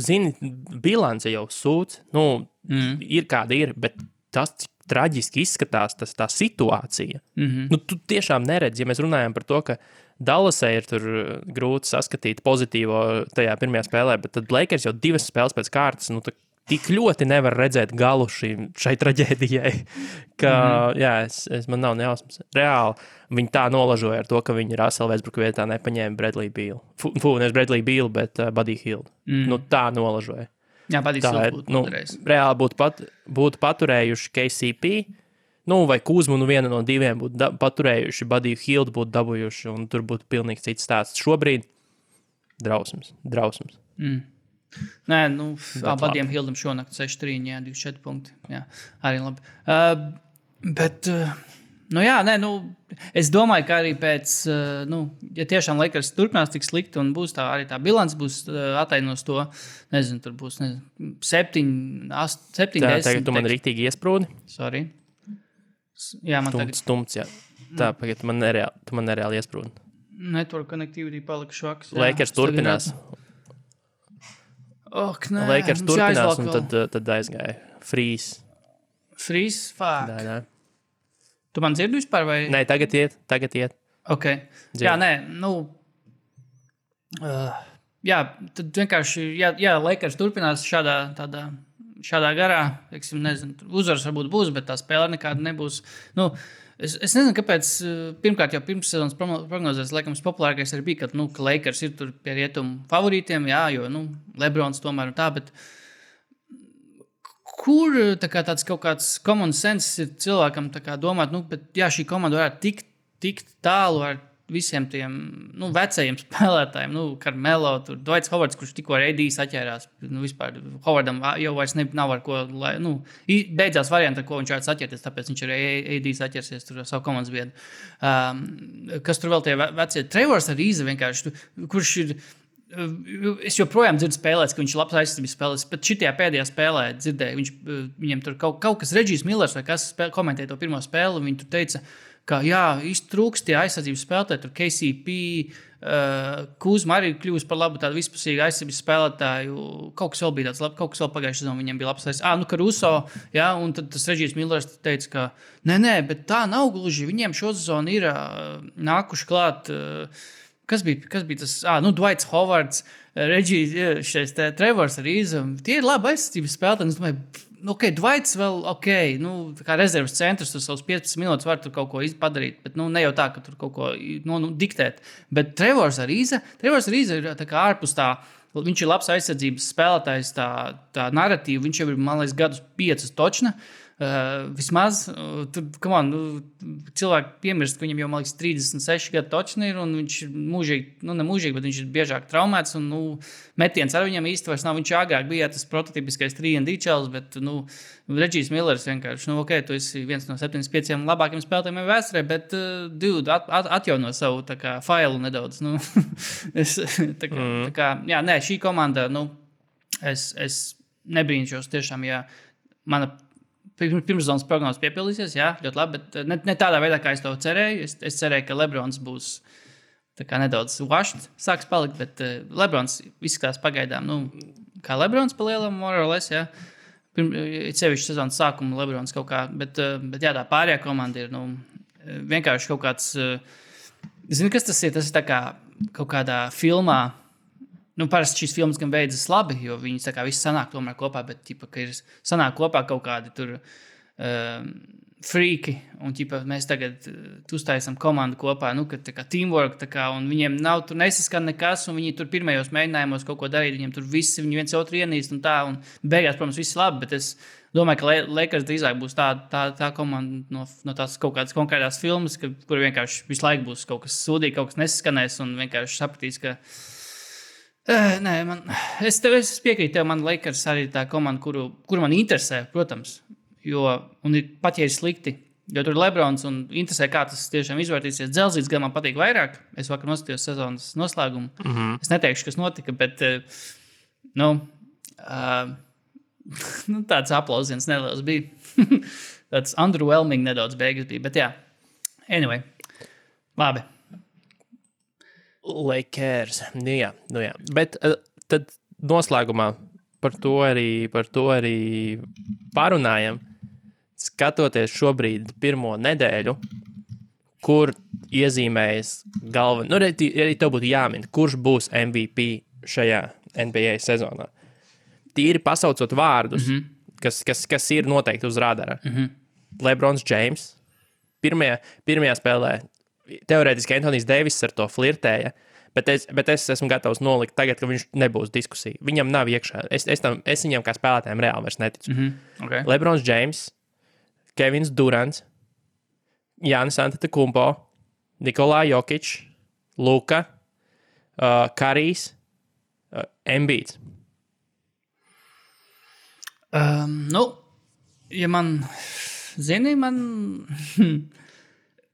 zini, bilance jau sūdz. Nu, mm. Ir kāda ir, bet tas, cik traģiski izskatās tas, tā situācija. Mm -hmm. nu, tu tiešām neredzi, ja mēs runājam par to, ka Dallasai ir tur uh, grūti saskatīt pozitīvo tajā pirmajā spēlē, bet tad Lakers jau divas spēles pēc kārtas. Nu, Tik ļoti nevar redzēt galu šim, šai traģēdijai, [LAUGHS] ka, mm -hmm. jā, es, es, man nav nejausmas. Reāli viņi tā nolažoja ar to, ka viņi Rasela Vēsbruka vietā nepaņēma Bradley Beal. Fu, fu nevis Bradley Beal, bet uh, Buddy Hield. Mm. Nu, tā nolažoja. Jā patīk, ir. Nu, reāli būtu, pat, būtu paturējuši KCP. Nu, vai Kūzmu, nu viena no diviem būtu da- paturējuši, Buddy Hield būtu dabūjuši, un tur būtu pilnīgi cits stāsts. Šobrīd drausmas, drausmas. Nē, nu, abiem Hildam šonakt 6-3, jā, 24 punkti. Jā, arī labi. Uh, bet, uh, nu jā, nē, nu, es domāju, ka arī pēc, uh, nu, ja tiešām Lakers turpinās tik slikti un būs tā, arī tā bilants būs uh, atainos to, nezinu, tur būs, nezinu, 7, 8, 7, Tā, 10. tagad tu man rīktīgi iesprūdi. Sorry. Jā, man tagad Stumts, stumts, jā. Tā, pagaid, tu man nereāli, tu man nereāli iesprūdi. network connectivity palika švaks. jā. Lakers tagad turpinās. redzu. Ok, nē. Lakers turpinās, un tad, uh, tad aizgāja. Freeze. Freeze, fuck. Tu man dzirdi vispār vai? nē, tagad iet, tagad iet. Ok. Jā, nē, nu. Uh, jā, tad vienkārši, ja, ja Lakers turpinās šādā, tādā, šādā garā, teiksim, nezinu, uzvaras varbūt būs, bet tā spēle nekāda nebūs. Nu, es, es nezinu, kāpēc. uh, Pirmkārt, jau pirms sezonas prognozēs, laikam, populārākais arī bija, ka, nu, ka Lakers ir pie rietumu favorītiem, jā, jo, nu, Lebrons tomēr un tā, bet kur tā kā, tāds kaut kāds common sense ir cilvēkam kā domāt, nu, bet jā, šī komanda varētu tikt, tikt tālu ar visiem tiem nu, vecajiem [LAUGHS] spēlētājiem, nu, Karmelo, tur Dvaits Hovards, kurš tikko ar Edijs atķērās. Nu, vispār Hovardam jau vairs ne, nav ar ko, lai, nu, beidzās variants, ar ko viņš varētu atķerties, tāpēc viņš ar Edijs atķersies tur ar savu komandas biedru. Um, kas tur vēl tie ve- vecie? Trevors arī īza vienkārši, kurš ir. Es joprojām dzirdu spēlēs, ka viņš ir labs aizsardzības spēlētājs, bet šajā pēdējā spēlē dzirdēju, viņš, uh, viņam tur kaut, kaut kas, Reģis Millers vai kas spēl, komentēja to pirmo spēli, tur teica, ka jā, īsti trūkst tie aizsardzības spēlētāji, tur KCP, uh, Kuzma arī kļūst par labu tādu vispusīgu aizsardzības spēlētāju. Kaut kas vēl bija tāds labs, kaut kas vēl pagājušajā sezonā viņam bija labs. Ah, nu, ka Ruso, jā, un tad tas Reģis Millers teica, ka nē, nē, bet tā nav gluži. Viņiem šo sezonu ir uh, nākuši klāt. Uh, Kas bija, kas bija tas? Ah, nu, Dvaits Hovards, Reģijs, šis te Trevors arī. Tie ir labi aizsardzības spēlētāji. Es domāju, nu, ok, Dvaits vēl, ok, nu, kā rezerves centrs, tur savus 15 minūtes var tur kaut ko padarīt, bet nu, ne jau tā, ka tur kaut ko nu, nu, diktēt. Bet Trevors Arīza, Trevors Arīza ir tā kā ārpus tā. Viņš ir labs aizsardzības spēlētājs, tā, tā narratīva. Viņš jau ir, man liekas, gadus piecus točna. Uh, vismaz uh, tur, on, nu, cilvēki piemirst, ka viņam jau liekas, 36 gadu točni ir. Viņš ir mūžīgi, nu, ne mūžīgi, bet viņš ir biežāk traumēts. Un, nu, metiens ar viņam īsti vairs nav. Viņš agrāk bija tas prototypiskais 3D čels, bet nu, Reģijs Millers vienkārši, nu, ok, tu esi viens no 75 labākajiem spēlētājiem vēsturē, bet, uh, dude, at, at, atjauno savu kā, failu nedaudz. Nu, [LAUGHS] es, tā kā, mm. tā kā, jā, nē, šī komanda, nu, es, es nebrīnšos tiešām, ja mana pirmszonas prognozes piepildīsies. Jā, ļoti labi. Bet eh, ne, ne tādā veidā, kā es to cerēju. Es, es cerēju, ka Lebrons būs nedaudz vašs, sāks palikt. Bet uh, Lebrons izskatās pagaidām, nu, kā Lebrons pa lielam, morāles. Cevišķi sezonas sākuma Lebrons kaut kā. Bet, bet jā, tā pārējā komanda ir nu, vienkārši kaut kāds. Zini, kas tas ir? Tas ir kā kaut kādā filmā nu, parasti šīs filmas gan beidzas labi, jo viņas tā kā viss sanāk tomēr kopā, bet ķipa, ir sanāk kopā kaut kādi tur. Uh, Frīki, un ķipa, mēs tagad uh, uztaisām komandu kopā, nu, ka tā kā teamwork, tā kā, un viņiem nav tur nesaskan nekas, un viņi tur pirmajos mēģinājumos kaut ko darīt, viņiem tur visi, viņi viens otru ienīst, un tā, un beigās, protams, viss labi, bet es domāju, ka Lakers drīzāk būs tā, tā, tā komanda no, no tās kaut kādas konkrētās filmas, ka, kur vienkārši visu laiku būs kaut kas sūdīgi, kaut kas nesaskanēs, un vienkārši sapratīs, ka viņi Uh, nē, man, es, tev, es piekrītu, tev man Lakers arī ir tā komanda, kuru, kuru man interesē, protams. Jo, un ir pat ja ir slikti, jo tur ir Lebrons un interesē, kā tas tiešām izvērtīsies. Dzelzīts gan man patīk vairāk. Es vakar noskatījos sezonas noslēgumu. Mm -hmm. Es neteikšu, kas notika, bet uh, nu, uh, [LAUGHS] nu, tāds aplausiens neliels bija. [LAUGHS] tāds underwhelming nedaudz beigas bija. Bet jā, anyway, labi. Lakers. Nu, jā, nu, jā. Bet uh, tad noslēgumā par to arī, par to arī parunājam. Skatoties šobrīd pirmo nedēļu, kur iezīmējas galvenais, nu, arī, arī tev būtu jāmin, kurš būs MVP šajā NBA sezonā. Tīri pasaucot vārdus, mm -hmm. kas, kas, kas ir noteikti uz radara. Mm -hmm. Lebrons James. Pirmajā, pirmajā spēlē teorētiski Antonius Deivis ar to flirtēja. Bet es, bet es esmu gatavs nolikt tagad, ka viņš nebūs diskusija. Viņam nav iekšā. Es, es, tam, es viņam kā spēlētājiem reāli vairs neticu. Mm -hmm. okay. Lebrons James, Kevins Durants, Jānis Antetokumpo, Nikolai Jokic, Luka, uh, Karijs, uh, Embīts. Um, nu, ja man zini, man. [CLEARS THROAT]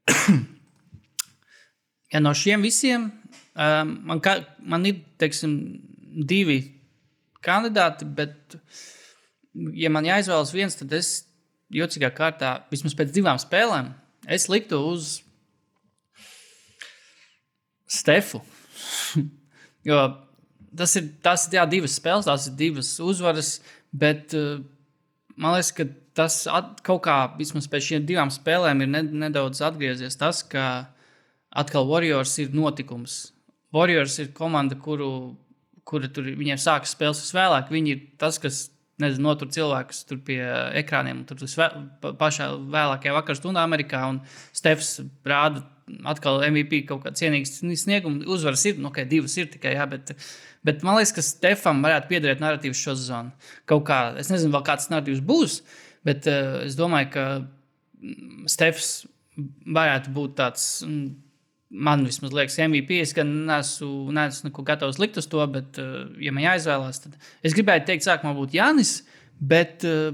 [COUGHS] ja no šiem visiem um, man, ka, man ir teiksim, divi kandidāti, bet, ja man jāizvēlas viens, tad es jocīgā kārtā, vismaz pēc divām spēlēm, es liktu uz Stefu. [LAUGHS] jo tas ir, tas jā, divas spēles, tās ir divas uzvaras, bet uh, man liekas, ka tas at, kaut kā vismaz pēc šīm divām spēlēm ir ne, nedaudz atgriezies tas, ka atkal Warriors ir notikums. Warriors ir komanda, kuru, kura tur viņiem sākas spēles visvēlāk. Viņi ir tas, kas nezinu, notur cilvēkus pie ekrāniem. Tur tas vēl, pašā vēlākajā vakarā stundā Amerikā. Un Stefs rāda atkal MVP kaut kādu cienīgu sniegumu. Uzvaras ir, nu, okay, divas ir tikai, jā, bet, bet man liekas, ka Stefam varētu piederēt narratīvs šo sezonu. Kaut kā, es nezinu, vēl kāds narratīvs būs, bet uh, es domāju, ka Stefs varētu būt tāds. Mm, man vismaz liekas, MVP. Es gan neesmu, neesmu neko gatavs likt uz to, bet, uh, ja man jāizvēlās, tad es gribēju teikt, sākumā būtu Jānis. Bet uh,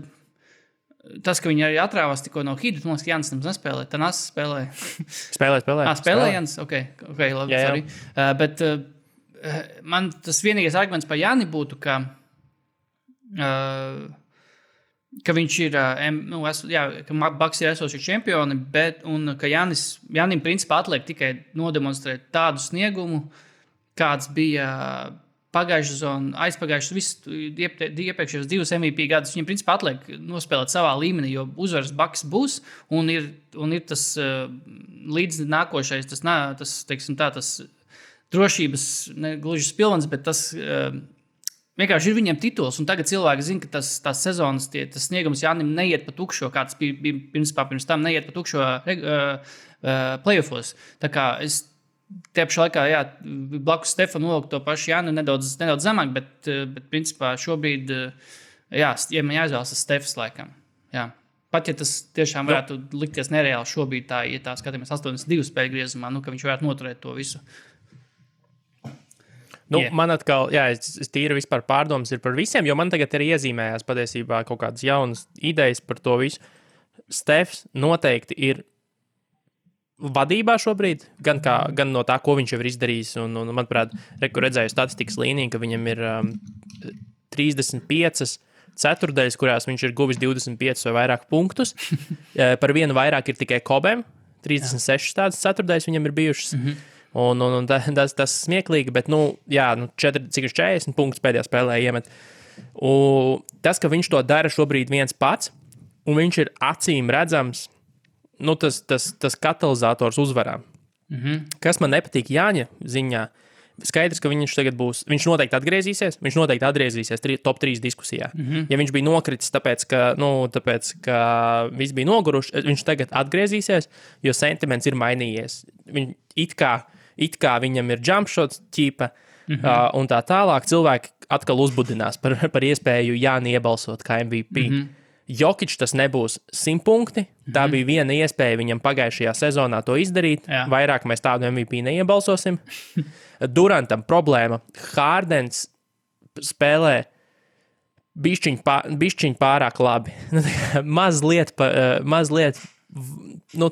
tas, ka viņi arī atrāvās tikko no Hīdas, man liekas, ka Jānis nemaz nespēlē. Tā nāc spēlē. spēlē, spēlē. Ah, spēlē Jānis. Ok, okay labi. Jā, jā. Uh, bet uh, man tas vienīgais arguments par Jāni būtu, ka. Uh, ka viņš ir, nu, es, jā, ka Baks ir esošie čempioni, bet ka Janis, Janim principā atliek tikai nodemonstrēt tādu sniegumu, kāds bija pagājušā zona, aizpagājušas, iepriekšējos divus MVP gadus. Viņam principā atliek nospēlēt savā līmenī, jo uzvaras Baks būs un ir, un ir tas līdz nākošais, tas, tas, teiksim, tā, tas drošības, ne gluži spilvens, bet tas vienkārši ir viņiem tituls, un tagad cilvēki zina, ka tas, tas sezonas tie, tas sniegums Jānim neiet pa tukšo, kāds bija, pirms, pirms tam, neiet pa tukšo uh, uh, playoffs. Tā kā es Tie pašā laikā, jā, blakus Stefanu nolikt to pašu Jānu nedaudz, nedaudz zemāk, bet, bet principā šobrīd, jā, ja man jāizvēlas, tas Stefans laikam. Jā. Pat ja tas tiešām varētu likties nereāli šobrīd, tā, ja tā skatāmies 82 spēļu griezumā, nu, ka viņš varētu noturēt to visu. Nu, yeah. Man atkal, jā, es, es tīri vispār pārdomas ir par visiem, jo man tagad ir iezīmējās patiesībā kaut kādas jaunas idejas par to visu. Stefs noteikti ir vadībā šobrīd, gan, kā, gan no tā, ko viņš jau ir izdarījis. Un, un manuprāt, reku redzēju statistikas līniju, ka viņam ir um, 35 ceturdaļas, kurās viņš ir guvis 25 vai vairāk punktus. [LAUGHS] Par vienu vairāk ir tikai Kobem. 36 tādas ceturdaļas viņam ir bijušas. Mm -hmm. Un, un, un tas, tas smieklīgi, bet, nu, jā, nu, 4, cik 40 punktus pēdējā spēlē iemet. Un tas, ka viņš to dara šobrīd viens pats, un viņš ir acīm redzams, nu, tas, tas, tas katalizators uzvarām. Mm -hmm. Kas man nepatīk Jāņa ziņā, skaidrs, ka viņš tagad būs, viņš noteikti atgriezīsies, viņš noteikti atgriezīsies tri, top 3 diskusijā. Mm -hmm. Ja viņš bija nokritis, tāpēc, ka, nu, tāpēc, ka viss bija noguruši, viņš tagad atgriezīsies, jo sentiments ir mainījies. Viņš it kā, it kā viņam ir jump shots ķīpa. Mm -hmm. uh, un tā tālāk cilvēki atkal uzbudinās par, [LAUGHS] par iespēju Jāni iebalsot kā MVP. Mm -hmm. Jokic tas nebūs simt punkti. Tā mm. bija viena iespēja viņam pagājušajā sezonā to izdarīt. Jā. Vairāk mēs tādu MVP neiebalsosim. [LAUGHS] Durantam problēma. Hārdens spēlē bišķiņ, pār, bišķiņ pārāk labi. [LAUGHS] mazliet, pa, mazliet nu,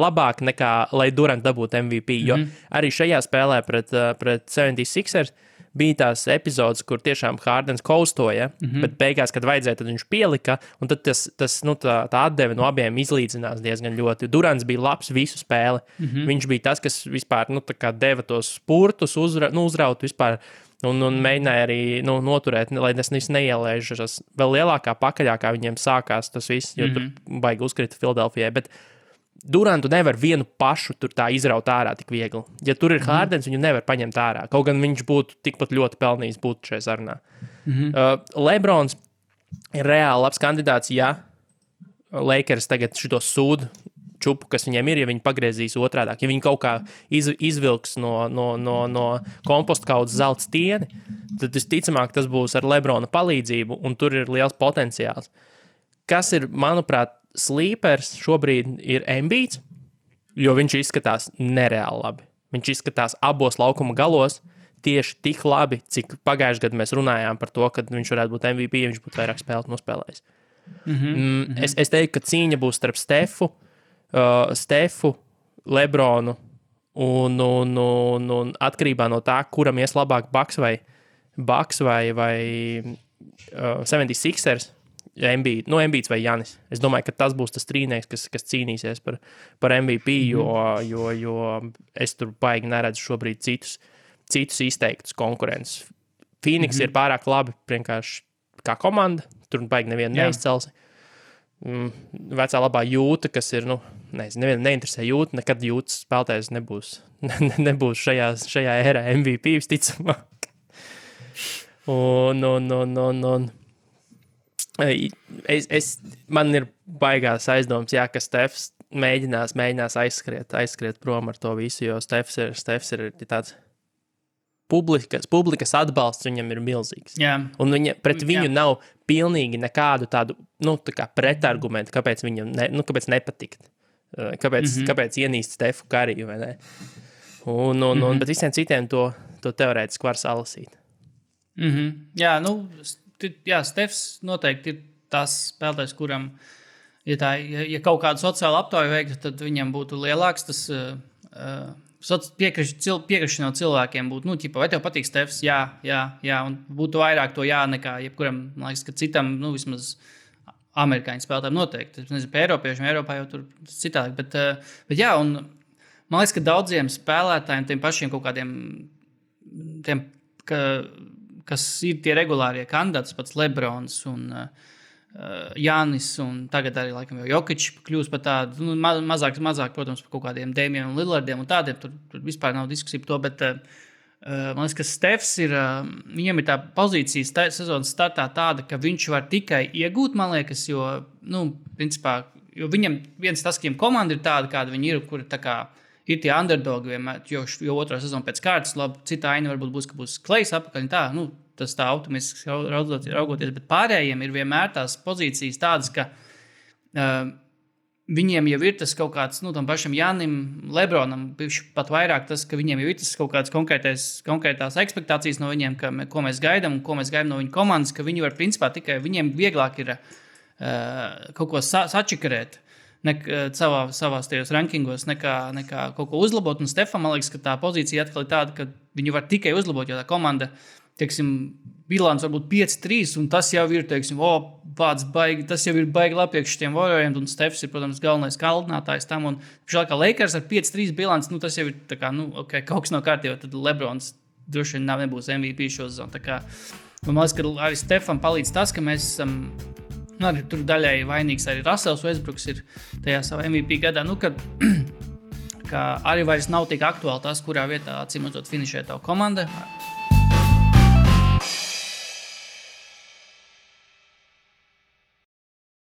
labāk nekā lai Durants dabūtu MVP. Jo mm. arī šajā spēlē pret, uh, pret 76ers bija tās epizodes, kur tiešām Hārdens kaustoja, mm -hmm. bet beigās, kad vajadzēja, tad viņš pielika, un tad tas, tas nu, tā, tā atdeve no abiem izlīdzinās diezgan ļoti. Durants bija labs visu spēli. Mm -hmm. Viņš bija tas, kas vispār nu, deva tos spurtus, uzra, nu, uzraut vispār. Un, un mēģināja arī nu, noturēt, lai viss neielēžas vēl lielākā pakaļā, kā viņiem sākās tas viss, jo mm -hmm. tur baigi uzkrita Filadelfijai. Bet, Durantu nevar vienu pašu tur tā izraut ārā tik viegli. Ja tur ir mm. Hārdens, viņu nevar paņemt ārā. Kaut gan viņš būtu tikpat ļoti pelnījis būt šajā sarunā. Mm -hmm. uh, Lebrons ir reāli labs kandidāts, ja Lakers tagad šo sūdu čupu, kas viņiem ir, ja viņi pagriezīs otrādi. Ja viņi kaut kā iz, izvilks no, no, no, no komposta kaudzes zelta stieni, tad visticamāk tas būs ar Lebrona palīdzību, un tur ir liels potenciāls. Kas ir, manuprāt, slīpers šobrīd ir ambīts, jo viņš izskatās nereāli labi. Viņš izskatās abos laukuma galos tieši tik labi, cik pagājušajā gadā mēs runājām par to, ka viņš varētu būt MVP, ja viņš būtu vairāk spēlēt nospēlējis. Mm -hmm, mm -hmm. Es, es teiktu, ka cīņa būs starp Stefu, uh, Stefu Lebronu un, un, un, un atkarībā no tā, kuram ies labāk Baks vai, Baks vai, vai uh, 76ers Embīds, nu, Embīds vai Janis. Es domāju, ka tas būs tas trīnieks, kas, kas cīnīsies par, par MVP, mm -hmm. jo, jo, jo es tur baigi neredzu šobrīd citus, citus izteiktus konkurentus. Phoenix mm -hmm. ir pārāk labi vienkārši kā komanda, tur baigi nevienu neizcelsi. Mm, vecā labā jūta, kas ir, nu, nezinu, nevienu neinteresē jūta, nekad jūtas spēlētājs nebūs, [LAUGHS] ne, nebūs šajā, šajā erā MVP visticamāk. Un, un, un, un, un Es, es, man ir baigās aizdoms, jā, ka Stefs mēģinās, mēģinās aizskriet, aizskriet prom ar to visu, jo Stefs ir, Stefs ir tāds publikas, publikas atbalsts viņam ir milzīgs. Jā. Un viņa, pret viņu jā. nav pilnīgi nekādu tādu nu, tā pretargumentu, kāpēc viņam ne, nu, kāpēc nepatikt. Kāpēc, mm -hmm. kāpēc ienīst Stefu Kariju? Un, un, un, mm -hmm. Bet visiem citiem to, to teorētiski var salasīt. Mm -hmm. Jā, nu, jā, Stefs noteikti ir tas spēlētājs, kuram, ja, tā, ja, ja kaut kādu sociālu aptauju veiktu, tad viņam būtu lielāks tas. Uh, Piekrišana no cilvēkiem būtu, nu, ķipa, vai tev patīk Stefs? Jā, jā, jā, un būtu vairāk to jā nekā jebkuram, man liekas, ka citam, nu, vismaz amerikāņu spēlētājiem noteikti. Es nezinu, par Eiropiešiem, Eiropā jau tur citādi. Bet, bet jā, un man liekas, ka daudziem spēlētājiem, tiem pašiem kaut kādiem, tiem, ka kas ir tie regulārie kandidāti, pats Lebrons un uh, Jānis, un tagad arī laikam jau Jokic kļūst par tādu, nu, mazāk, mazāk, protams, par kaut kādiem Dēmiem un Lillardiem un tādiem. Tur, tur vispār nav diskusija par to, bet uh, Man liekas, ka Stefs ir. Viņam ir tā pozīcija sta sezonas startā tāda, ka viņš var tikai iegūt, man liekas, jo, nu, principā, jo viņam viens tas, ka komanda ir tāda, kāda viņi ir, kur tā kā ir tie underdogi vienmēr, jo, jo otrā sezona pēc kārtas, labi, cita aina varbūt būs, ka būs klejs apakaļ. Tā, nu, tas tā optimistiski raugoties, bet pārējiem ir vienmēr tās pozīcijas tādas, ka uh, viņiem jau ir tas kaut kāds, nu, tam pašam Janim, Lebronam, pat vairāk tas, ka viņiem jau ir tas kaut kāds konkrētās expectācijas no viņiem, ka, ko mēs gaidām un ko mēs gaidām no viņu komandas, ka viņi var principā tikai viņiem vieglāk ir uh, kaut ko sa sačikarēt. Ne, savā, savās tajos rankingos, nekā, nekā kaut ko uzlabot. Un Stefan, man liekas, ka tā pozīcija atkal ir tāda, ka viņi var tikai uzlabot, jo tā komanda uh, teiksim, bilants varbūt 5-3, un tas jau ir, teiksim, oh, pats baigi, tas jau ir baigi labi priekš šiem warrioriem, un Stefs ir, protams, galvenais kaldinātājs tam, un šādā kā Lakers ar 5-3 bilants, nu, tas jau ir, tā kā, nu, ok, kaut kas nav kārtībā, tad Lebrons droši vien nav, nebūs MVP šo sezonu. Man liekas, ka arī Stefan palīdz tas, ka mēs esam. Nu, arī tur daļai vainīgs arī Rasels Vēsbruks ir tajā savā MVP gadā. Nu, kad, [CLEARS THROAT] ka arī vairs nav tik aktuāli tas, kurā vietā, acīm redzot, finišē tā komanda